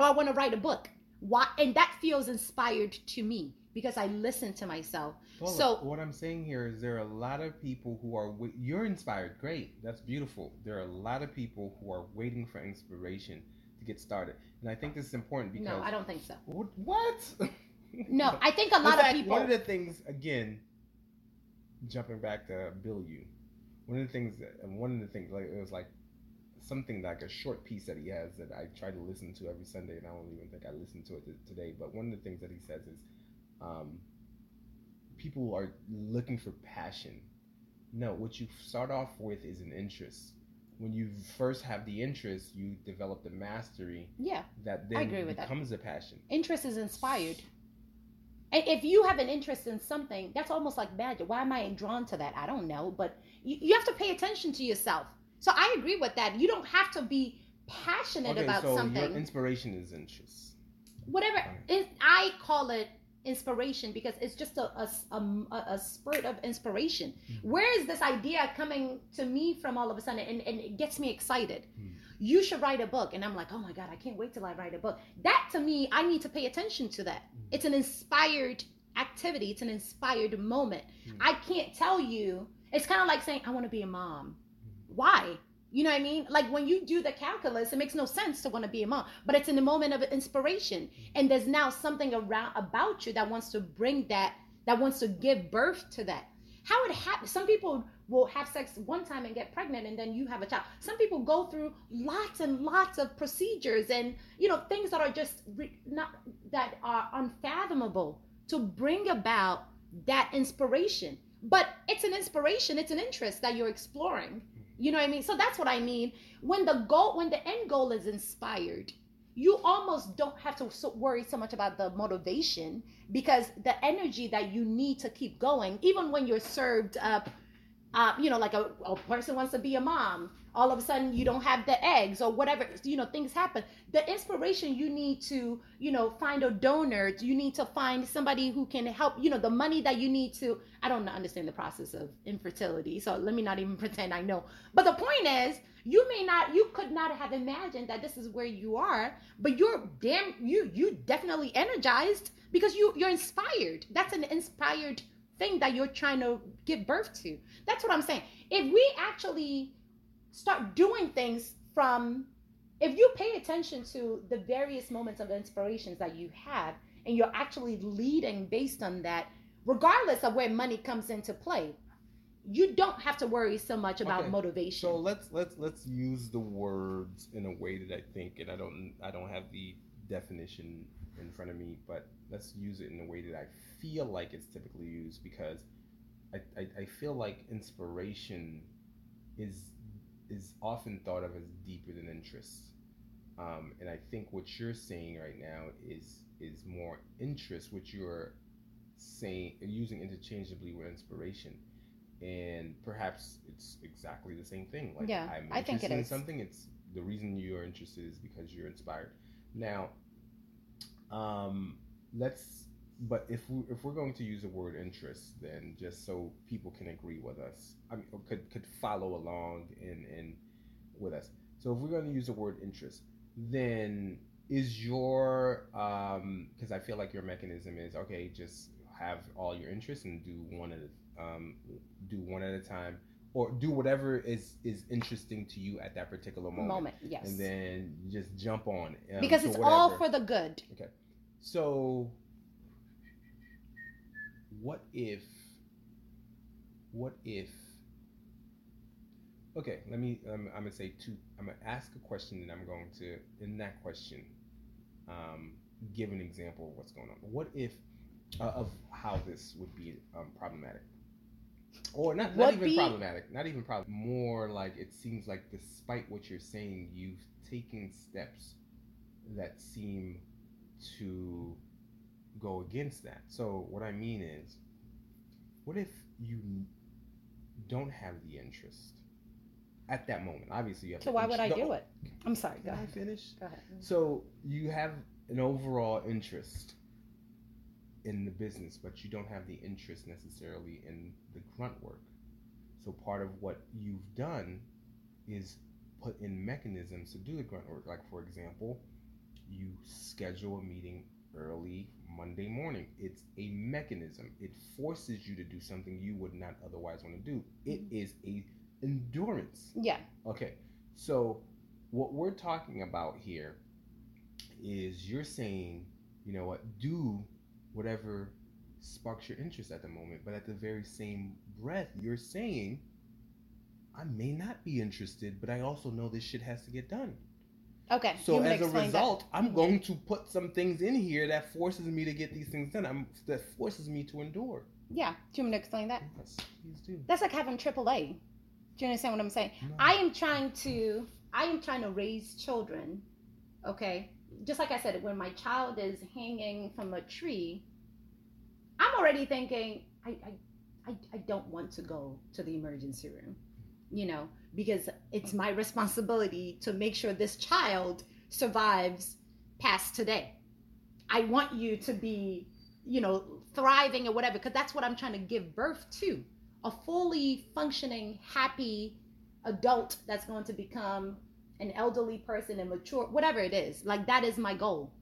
or I want to write a book. Why? And that feels inspired to me because I listen to myself. Well, So- what I'm saying here is there are a lot of people who are you're inspired. Great, that's beautiful. There are a lot of people who are waiting for inspiration to get started, and I think this is important because No, I don't think so. What? [laughs] No, I think a lot of people. One of the things, again, jumping back to Bilyeu, one of the things that, and one of the things, like it was like something like a short piece that he has that I try to listen to every Sunday, and I don't even think I listened to it t- today. But one of the things that he says is, um, people are looking for passion. No, what you start off with is an interest. When you first have the interest, you develop the mastery yeah, that then agree with that. becomes a passion. interest is inspired. And if you have an interest in something, that's almost like magic. Why am I drawn to that? I don't know, but you, you have to pay attention to yourself. So I agree with that. You don't have to be passionate Okay, about so something. your inspiration is interest. whatever it, i call it inspiration because it's just a, a, a, a spurt of inspiration Mhm. where is this idea coming to me from all of a sudden and, and it gets me excited Mhm. you should write a book and i'm like oh my god i can't wait till i write a book that to me i need to pay attention to that Mhm. it's an inspired activity it's an inspired moment Mhm. i can't tell you it's kind of like saying i want to be a mom why you know what I mean? Like when you do the calculus, it makes no sense to want to be a mom, but it's in the moment of inspiration, mm-hmm. and there's now something around about you that wants to bring that, that wants to give birth to that. How it happens? Some people will have sex one time and get pregnant, and then you have a child. Some people go through lots and lots of procedures, and you know things that are just re- not that are unfathomable to bring about that inspiration. But it's an inspiration, it's an interest that you're exploring. You know what I mean? So that's what I mean. When the goal, when the end goal is inspired, you almost don't have to worry so much about the motivation because the energy that you need to keep going, even when you're served up uh, you know, like a, a person wants to be a mom. All of a sudden, you don't have the eggs or whatever. You know, things happen. The inspiration you need to, you know, find a donor. You need to find somebody who can help. You know, the money that you need to. I don't understand the process of infertility, so let me not even [laughs] pretend I know. But the point is, you may not, you could not have imagined that this is where you are, but you're damn, you you definitely energized because you you're inspired. That's an inspired thing that you're trying to give birth to. That's what I'm saying. If we actually start doing things from, if you pay attention to the various moments of inspirations that you have, and you're actually leading based on that, regardless of where money comes into play, you don't have to worry so much about Okay. motivation. So let's let's let's use the words in a way that I think, and I don't I don't have the definition in front of me, but let's use it in a way that I feel like it's typically used because I, I, I feel like inspiration is is often thought of as deeper than interest. Um, and I think what you're saying right now is is more interest, which you're saying using interchangeably with inspiration and perhaps it's exactly the same thing. Like Yeah, I'm I think it in is. something. It's the reason you're interested is because you're inspired. Now, um, let's. But if we if we're going to use the word interest, then just so people can agree with us, I mean, or could could follow along in in with us. So if we're going to use the word interest, then is your um because I feel like your mechanism is okay, just have all your interests and do one at a um do one at a time or do whatever is is interesting to you at that particular moment, moment, yes. and then just jump on um, because it's all for the good. Okay. So, what if? What if? Okay, let me. Um, I'm gonna say two. I'm gonna ask a question, and I'm going to, in that question, um, give an example of what's going on. What if, uh, of how this would be um, problematic, or not? Not even be- problematic. Not even problem. More like it seems like, despite what you're saying, you've taken steps that seem to go against that. So what I mean is, what if you don't have the interest at that moment? Obviously, you have. So why would I interest- do it? I'm sorry. Go Can I ahead. finish? Go ahead. So you have an overall interest in the business, but you don't have the interest necessarily in the grunt work. So part of what you've done is put in mechanisms to do the grunt work. Like for example, you schedule a meeting early Monday morning. It's a mechanism. It forces you to do something you would not otherwise want to do. It mm-hmm. is a endurance. Yeah. Okay, so what we're talking about here is you're saying, you know what, do whatever sparks your interest at the moment, but at the very same breath, you're saying, I may not be interested, but I also know this shit has to get done. Okay. So as a explain that? result, I'm going to put some things in here that forces me to get these things done. I'm, that forces me to endure. Yeah. Do you want me to explain that? Yes, please do. That's like having AAA. Do you understand what I'm saying? No. I am trying to I am trying to raise children, okay? Just like I said, when my child is hanging from a tree, I'm already thinking I I, I, I don't want to go to the emergency room, you know, because it's my responsibility to make sure this child survives past today. I want you to be, you know, thriving or whatever, because that's what I'm trying to give birth to a fully functioning, happy adult that's going to become an elderly person and mature, whatever it is. Like that is my goal.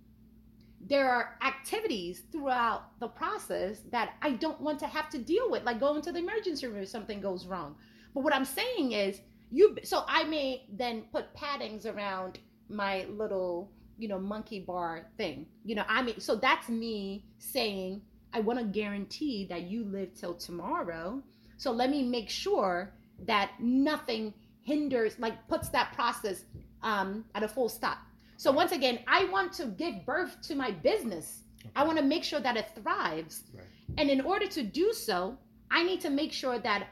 There are activities throughout the process that I don't want to have to deal with, like going to the emergency room if something goes wrong. But what I'm saying is, you. So I may then put paddings around my little, you know, monkey bar thing. You know, I mean, so that's me saying I want to guarantee that you live till tomorrow. So let me make sure that nothing hinders, like puts that process um, at a full stop. So once again, I want to give birth to my business. I want to make sure that it thrives. Right. And in order to do so, I need to make sure that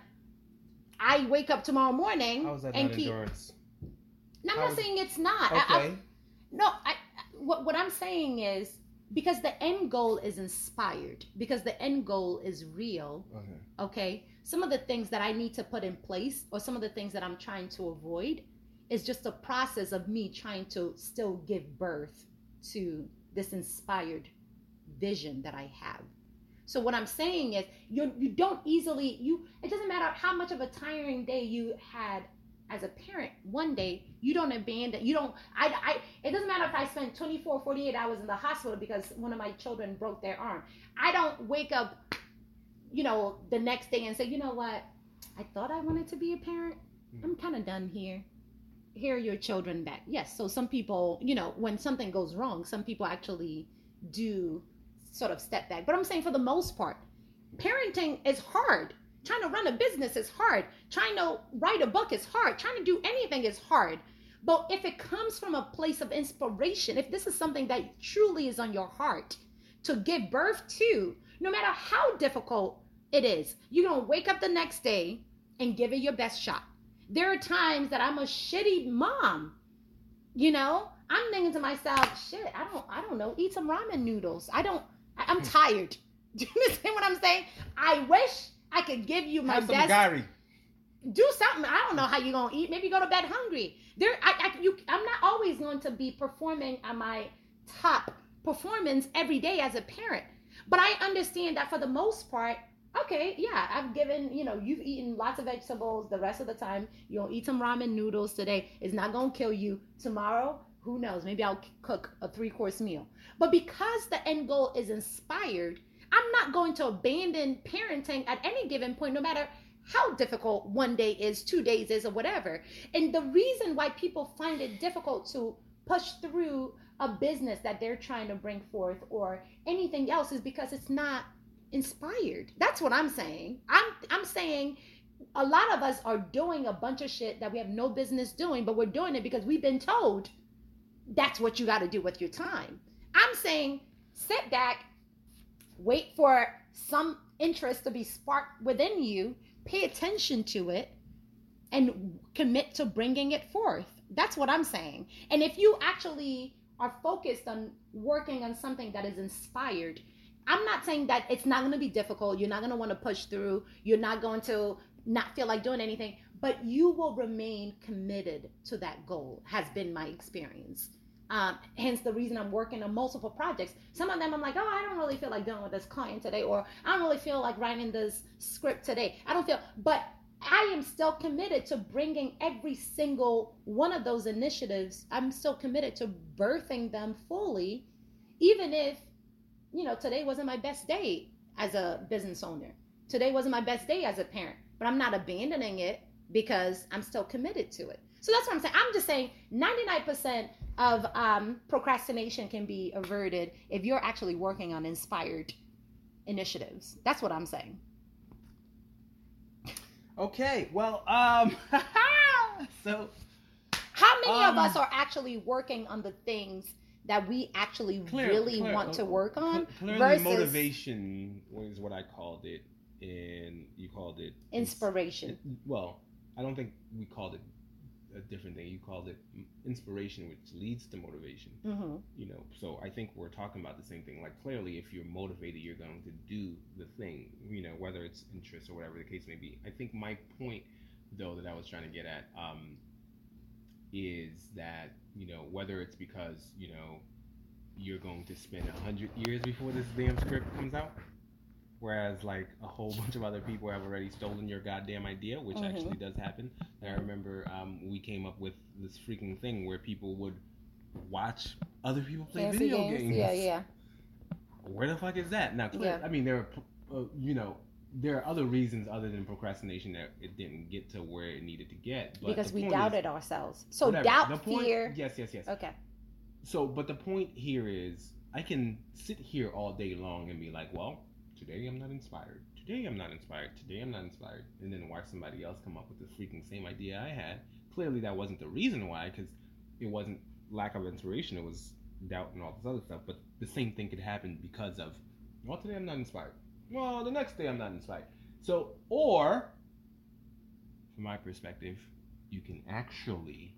I wake up tomorrow morning How is that and not keep. endurance? No, I'm how not is- saying it's not. I- I- Okay. no, I, what, what I'm saying is because the end goal is inspired, because the end goal is real, Okay. okay? some of the things that I need to put in place or some of the things that I'm trying to avoid is just a process of me trying to still give birth to this inspired vision that I have. So what I'm saying is you you don't easily you it doesn't matter how much of a tiring day you had as a parent one day you don't abandon you don't I, I it doesn't matter if i spent 24 48 hours in the hospital because one of my children broke their arm. I don't wake up you know the next day and say you know what? I thought i wanted to be a parent. Hmm. I'm kind of done here. Here are your children back. Yes so some people you know when something goes wrong some people actually do sort of step back but i'm saying for the most part parenting is hard Trying to run a business is hard. Trying to write a book is hard. Trying to do anything is hard. But if it comes from a place of inspiration, if this is something that truly is on your heart to give birth to, no matter how difficult it is, you're going to wake up the next day and give it your best shot. There are times that I'm a shitty mom. You know, I'm thinking to myself, shit, I don't I don't know, eat some ramen noodles. I don't I, am tired. [laughs] Do you understand what I'm saying? I wish I could give you my Have some best. Gary. Do something. I don't know how you're gonna eat. Maybe go to bed hungry. There, I, I, you, I'm not always going to be performing at my top performance every day as a parent. But I understand that for the most part, okay, yeah, I've given, you know, you've eaten lots of vegetables the rest of the time. You'll eat some ramen noodles today. It's not gonna kill you. Tomorrow, who knows? Maybe I'll cook a three course meal. But because the end goal is inspired, I'm not going to abandon parenting at any given point, no matter how difficult one day is, two days is, or whatever. And the reason why people find it difficult to push through a business that they're trying to bring forth or anything else is because it's not inspired. That's what I'm saying. I'm I'm saying a lot of us are doing a bunch of shit that we have no business doing, but we're doing it because we've been told that's what you got to do with your time. I'm saying sit back, wait for some interest to be sparked within you, pay attention to it, and commit to bringing it forth. That's what I'm saying. And if you actually are focused on working on something that is inspired, I'm not saying that it's not going to be difficult. You're not going to want to push through. You're not going to not feel like doing anything, but you will remain committed to that goal, has been my experience. Um, hence the reason I'm working on multiple projects. Some of them I'm like, oh, I don't really feel like dealing with this client today, or I don't really feel like writing this script today. I don't feel, but I am still committed to bringing every single one of those initiatives. I'm still committed to birthing them fully, even if, you know, today wasn't my best day as a business owner. Today wasn't my best day as a parent, but I'm not abandoning it because I'm still committed to it. So that's what I'm saying. I'm just saying 99% of um, procrastination can be averted if you're actually working on inspired initiatives. That's what I'm saying. Okay, well, um, [laughs] so How many Um, of us are actually working on the things that we actually Clear- really clear- want to uh, work on clearly versus motivation was what I called it, and you called it inspiration? Well, I don't think we called it a different thing. You called it inspiration, which leads to motivation. hmm You know, so I think we're talking about the same thing. Like clearly, if you're motivated, you're going to do the thing. You know, whether it's interest or whatever the case may be. I think my point, though, that I was trying to get at, um, is that you know whether it's because you know you're going to spend a hundred years before this damn script comes out. Whereas, like a whole [laughs] bunch of other people have already stolen your goddamn idea, which Mhm. actually does happen. And I remember um, we came up with this freaking thing where people would watch other people play Fancy video games? games. Yeah, yeah. Where the fuck is that? Now, clear, Yeah. I mean, there are, uh, you know, there are other reasons other than procrastination that it didn't get to where it needed to get. But because we doubted is, ourselves. So whatever. doubt, point- fear. Yes, yes, yes. Okay. So, but the point here is, I can sit here all day long and be like, well, today I'm not inspired. Today I'm not inspired. Today I'm not inspired. And then watch somebody else come up with the freaking same idea I had. Clearly, that wasn't the reason why, because it wasn't lack of inspiration. It was doubt and all this other stuff. But the same thing could happen because of, well, today I'm not inspired. Well, the next day I'm not inspired. So, or, from my perspective, you can actually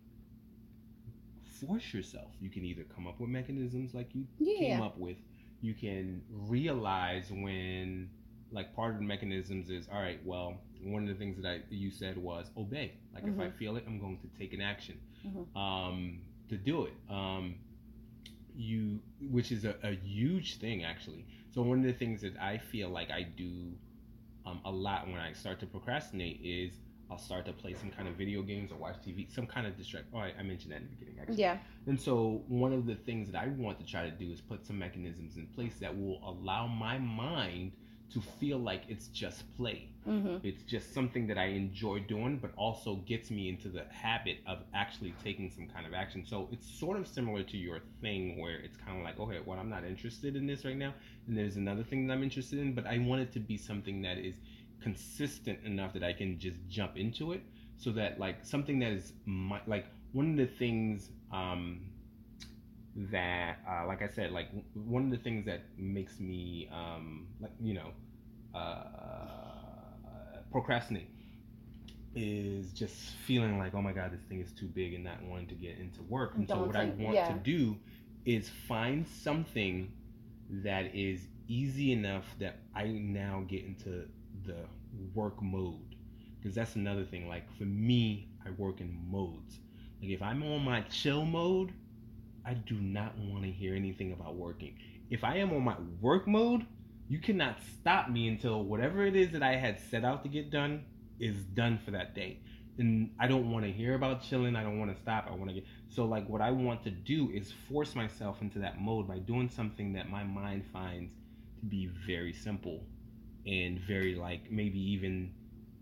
force yourself. You can either come up with mechanisms like you came up with. You can realize when, like, part of the mechanisms is, all right, well, one of the things that I you said was obey. Like if I Mhm. feel it, I'm going to take an action Mhm. um, to do it. Um, you, which is a, a huge thing actually. So one of the things that I feel like I do um, a lot when I start to procrastinate is I'll start to play some kind of video games or watch TV, some kind of distract. Oh, I, I mentioned that in the beginning actually. Yeah. And so one of the things that I want to try to do is put some mechanisms in place that will allow my mind to feel like it's just play. Mm-hmm. It's just something that I enjoy doing, but also gets me into the habit of actually taking some kind of action. So it's sort of similar to your thing where it's kind of like, okay, well, I'm not interested in this right now. And there's another thing that I'm interested in, but I want it to be something that is consistent enough that I can just jump into it so that like something that is my, like one of the things um, that uh, like I said like one of the things that makes me um, like you know uh, procrastinate is just feeling like oh my god this thing is too big and not wanting to get into work and so Don't what think- I want yeah. to do is find something that is easy enough that I now get into the work mode. Because that's another thing like for me I work in modes. Like if I'm on my chill mode I do not want to hear anything about working. If I am on my work mode you cannot stop me until whatever it is that I had set out to get done is done for that day. And I don't want to hear about chilling I don't want to stop I want to get so like what I want to do is force myself into that mode by doing something that my mind finds to be very simple and very like maybe even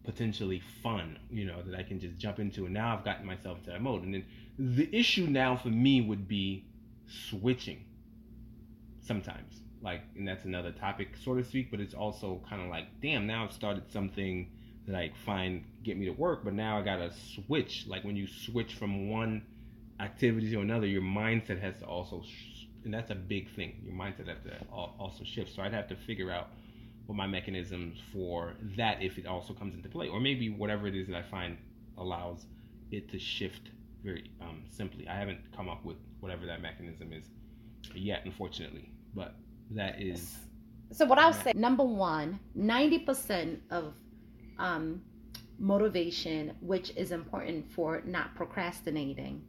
potentially fun, you know, that I can just jump into. And now I've gotten myself into that mode. And then the issue now for me would be switching sometimes. Like, and that's another topic, so to speak, but it's also kind of like, damn, now I've started something that I find get me to work, but now I gotta switch. Like when you switch from one activity to another, your mindset has to also, sh- and that's a big thing. Your mindset has to also shift. So I'd have to figure out what my mechanisms for that if it also comes into play, or maybe whatever it is that I find allows it to shift very um, simply. I haven't come up with whatever that mechanism is yet, unfortunately, but that is So what I'll say, number one, 90% of um, motivation, which is important for not procrastinating.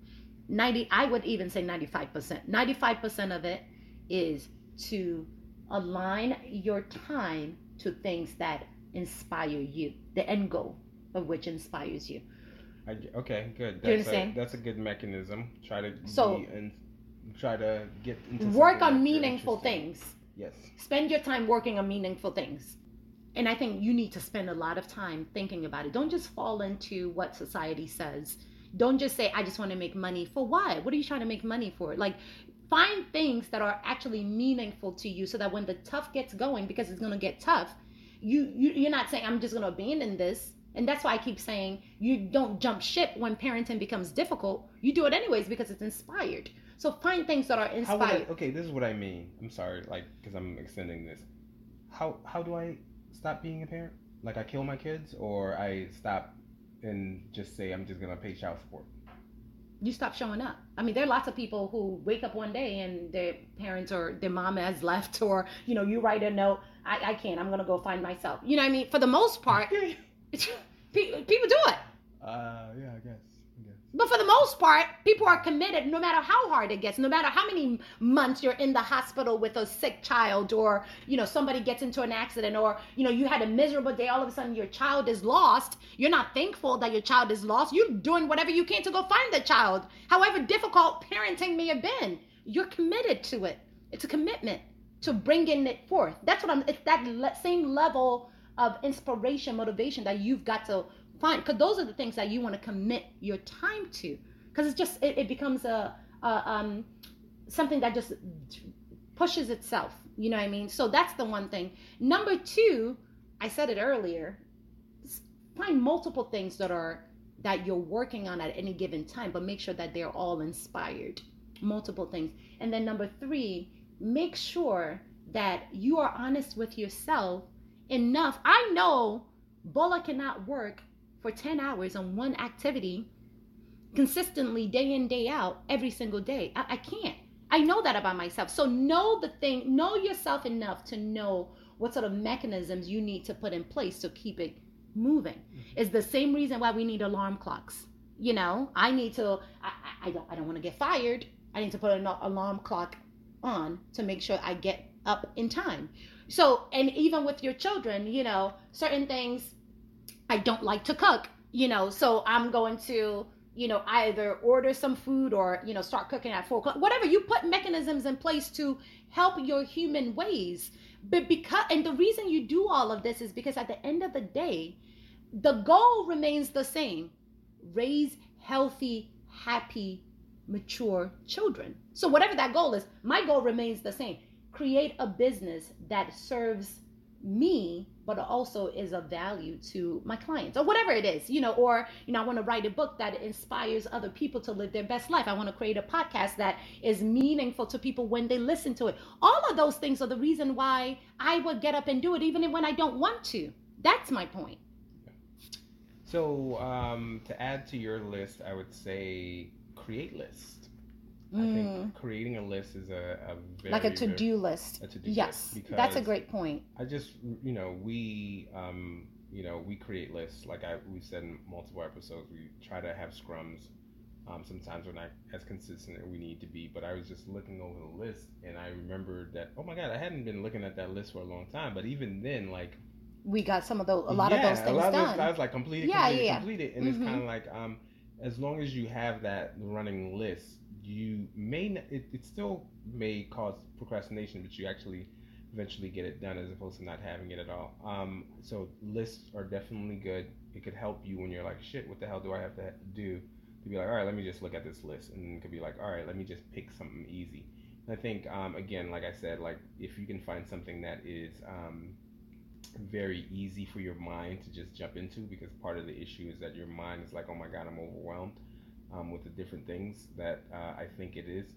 90, I would even say 95%. 95% of it is to align your time to things that inspire you, the end goal of which inspires you. I, okay, good. That's a, that's a good mechanism. Try to So- and try to get into Work on meaningful things. Yes. spend your time working on meaningful things and i think you need to spend a lot of time thinking about it don't just fall into what society says don't just say i just want to make money for why what are you trying to make money for like find things that are actually meaningful to you so that when the tough gets going because it's going to get tough you, you you're not saying i'm just going to abandon this and that's why i keep saying you don't jump ship when parenting becomes difficult you do it anyways because it's inspired so find things that are would I, inspired okay, this is what I mean. I'm sorry, like, because I'm extending this. How how do I stop being a parent? Like, I kill my kids, or I stop and just say I'm just gonna pay child support. You stop showing up. I mean, there are lots of people who wake up one day and their parents or their mom has left, [laughs] or you know, you write a note. I, I can't. I'm gonna go find myself. You know what I mean? For the most part, [laughs] [laughs] pe- people do it. Uh, yeah, I guess. But for the most part, people are committed no matter how hard it gets, no matter how many months you're in the hospital with a sick child, or, you know, somebody gets into an accident, or, you know, you had a miserable day, all of a sudden your child is lost. You're not thankful that your child is lost. You're doing whatever you can to go find the child. However difficult parenting may have been, you're committed to it. It's a commitment to bringing it forth. That's what I'm, it's that same level of inspiration, motivation that you've got to find because those are the things that you want to commit your time to. Because it's just it, it becomes a, a um something that just pushes itself you know what i mean? So that's the one thing. Number two i said it earlier find multiple things that are that you're working on at any given time but make sure that they're all inspired. Multiple things. And then number three make sure that you are honest with yourself enough. I know Bola cannot work for 10 hours on one activity consistently day in day out every single day I, I can't i know that about myself so know the thing know yourself enough to know what sort of mechanisms you need to put in place to keep it moving. Mm-hmm. It's the same reason why we need alarm clocks. You know, I need to. I, I don't. I don't want to get fired. I need to put an alarm clock on to make sure I get up in time. So, and even with your children, you know, certain things I don't like to cook, you know, so I'm going to, you know, either order some food or, you know, start cooking at four o'clock, whatever. You put mechanisms in place to help your human ways. But because, and the reason you do all of this is because at the end of the day, the goal remains the same raise healthy, happy, mature children. So, whatever that goal is, my goal remains the same create a business that serves me but also is of value to my clients or whatever it is you know or you know i want to write a book that inspires other people to live their best life. I want to create a podcast that is meaningful to people when they listen to it. All of those things are the reason why i would get up and do it even when i don't want to. That's my point. So um, to add to your list, I would say create list. I Mm, think creating a list is a, a very, like a to-do list a to-do yes list that's a great point I just you know we um, you know we create lists like I we said in multiple episodes. We try to have scrums. Um, sometimes we're not as consistent as we need to be, but I was just looking over the list and I remembered that oh my god, I hadn't been looking at that list for a long time. But even then, like we got some of those a lot of yeah, those a things lot of done those, I was like completed, Yeah, completed, yeah, yeah. completed, and it's Mhm. kind of like um, as long as you have that running list, you may n- it, it still may cause procrastination, but you actually eventually get it done as opposed to not having it at all. Um, so lists are definitely good. It could help you when you're like, shit, what the hell do I have to do? To be like, all right, let me just look at this list, and it could be like, all right, let me just pick something easy. And I think um, again, like I said, like if you can find something that is um, very easy for your mind to just jump into because part of the issue is that your mind is like, oh my god, I'm overwhelmed um, with the different things that uh, I think it is.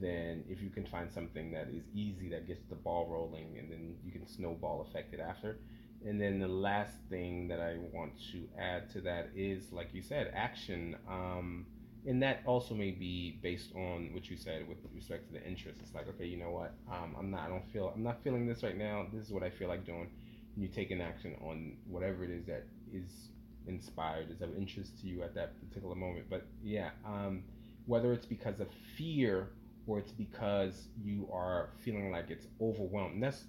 Then if you can find something that is easy that gets the ball rolling, and then you can snowball effect it after. And then the last thing that I want to add to that is, like you said, action. Um, and that also may be based on what you said with respect to the interest. It's like, okay, you know what? Um, I'm not. I don't feel. I'm not feeling this right now. This is what I feel like doing and you take an action on whatever it is that is inspired, is of interest to you at that particular moment. But yeah, um, whether it's because of fear or it's because you are feeling like it's overwhelmed, that's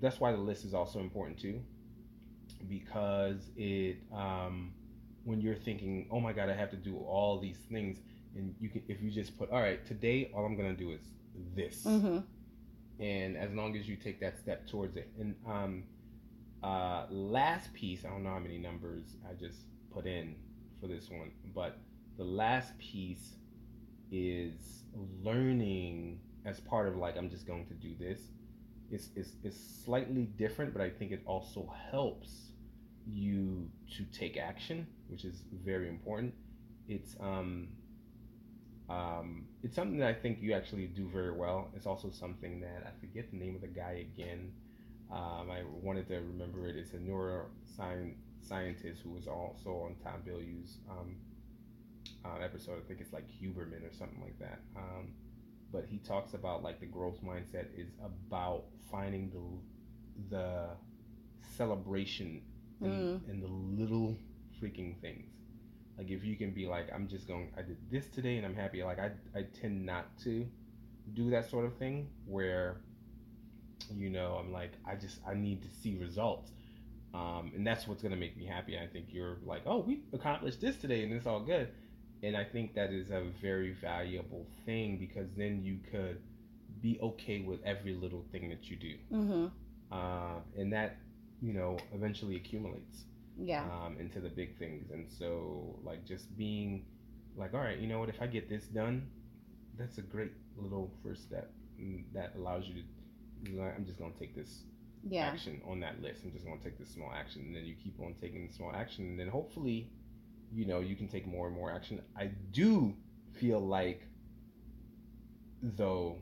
that's why the list is also important too, because it um, when you're thinking, oh my god, I have to do all these things, and you can if you just put, all right, today all I'm gonna do is this mm-hmm. and as long as you take that step towards it and um uh last piece i don't know how many numbers i just put in for this one but the last piece is learning as part of like i'm just going to do this it's, it's, it's slightly different but i think it also helps you to take action which is very important it's um um, it's something that I think you actually do very well. It's also something that I forget the name of the guy again. Um, I wanted to remember it. It's a neuroscience scientist who was also on Tom Bilyeu's um, uh, episode. I think it's like Huberman or something like that. Um, but he talks about like the growth mindset is about finding the the celebration in, in the little freaking things. Like if you can be like, I'm just going, I did this today and I'm happy. Like I, I tend not to do that sort of thing where, you know, I'm like, I just, I need to see results. Um, and that's what's going to make me happy. I think you're like, oh, we accomplished this today and it's all good. And I think that is a very valuable thing because then you could be okay with every little thing that you do. Mm-hmm. Uh, and that, you know, eventually accumulates Yeah. um, into the big things. And so, like, just being like, all right, you know what? If I get this done, that's a great little first step mm, that allows you to. I'm just gonna take this Yeah. action on that list. I'm just gonna take this small action, and then you keep on taking the small action, and then hopefully, you know, you can take more and more action. I do feel like, though,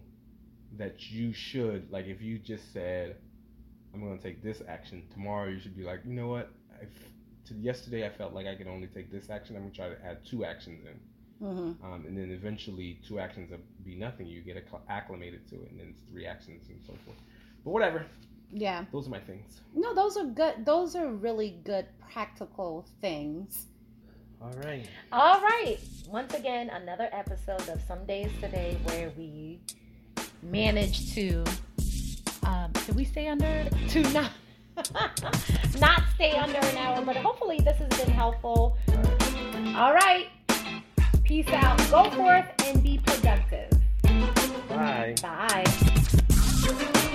that you should like if you just said, I'm gonna take this action tomorrow. You should be like, you know what? I, to yesterday, I felt like I could only take this action. I'm gonna try to add two actions in. Mm-hmm. Um, and then eventually two actions be nothing. You get acc- acclimated to it, and then it's three actions and so forth. But whatever. Yeah. Those are my things. No, those are good. Those are really good practical things. All right. All right. Once again, another episode of Some Days Today where we managed to. Um, did we stay under to not [laughs] not stay under an hour? But hopefully this has been helpful. All right. Peace out. Go forth and be productive. Bye. Bye.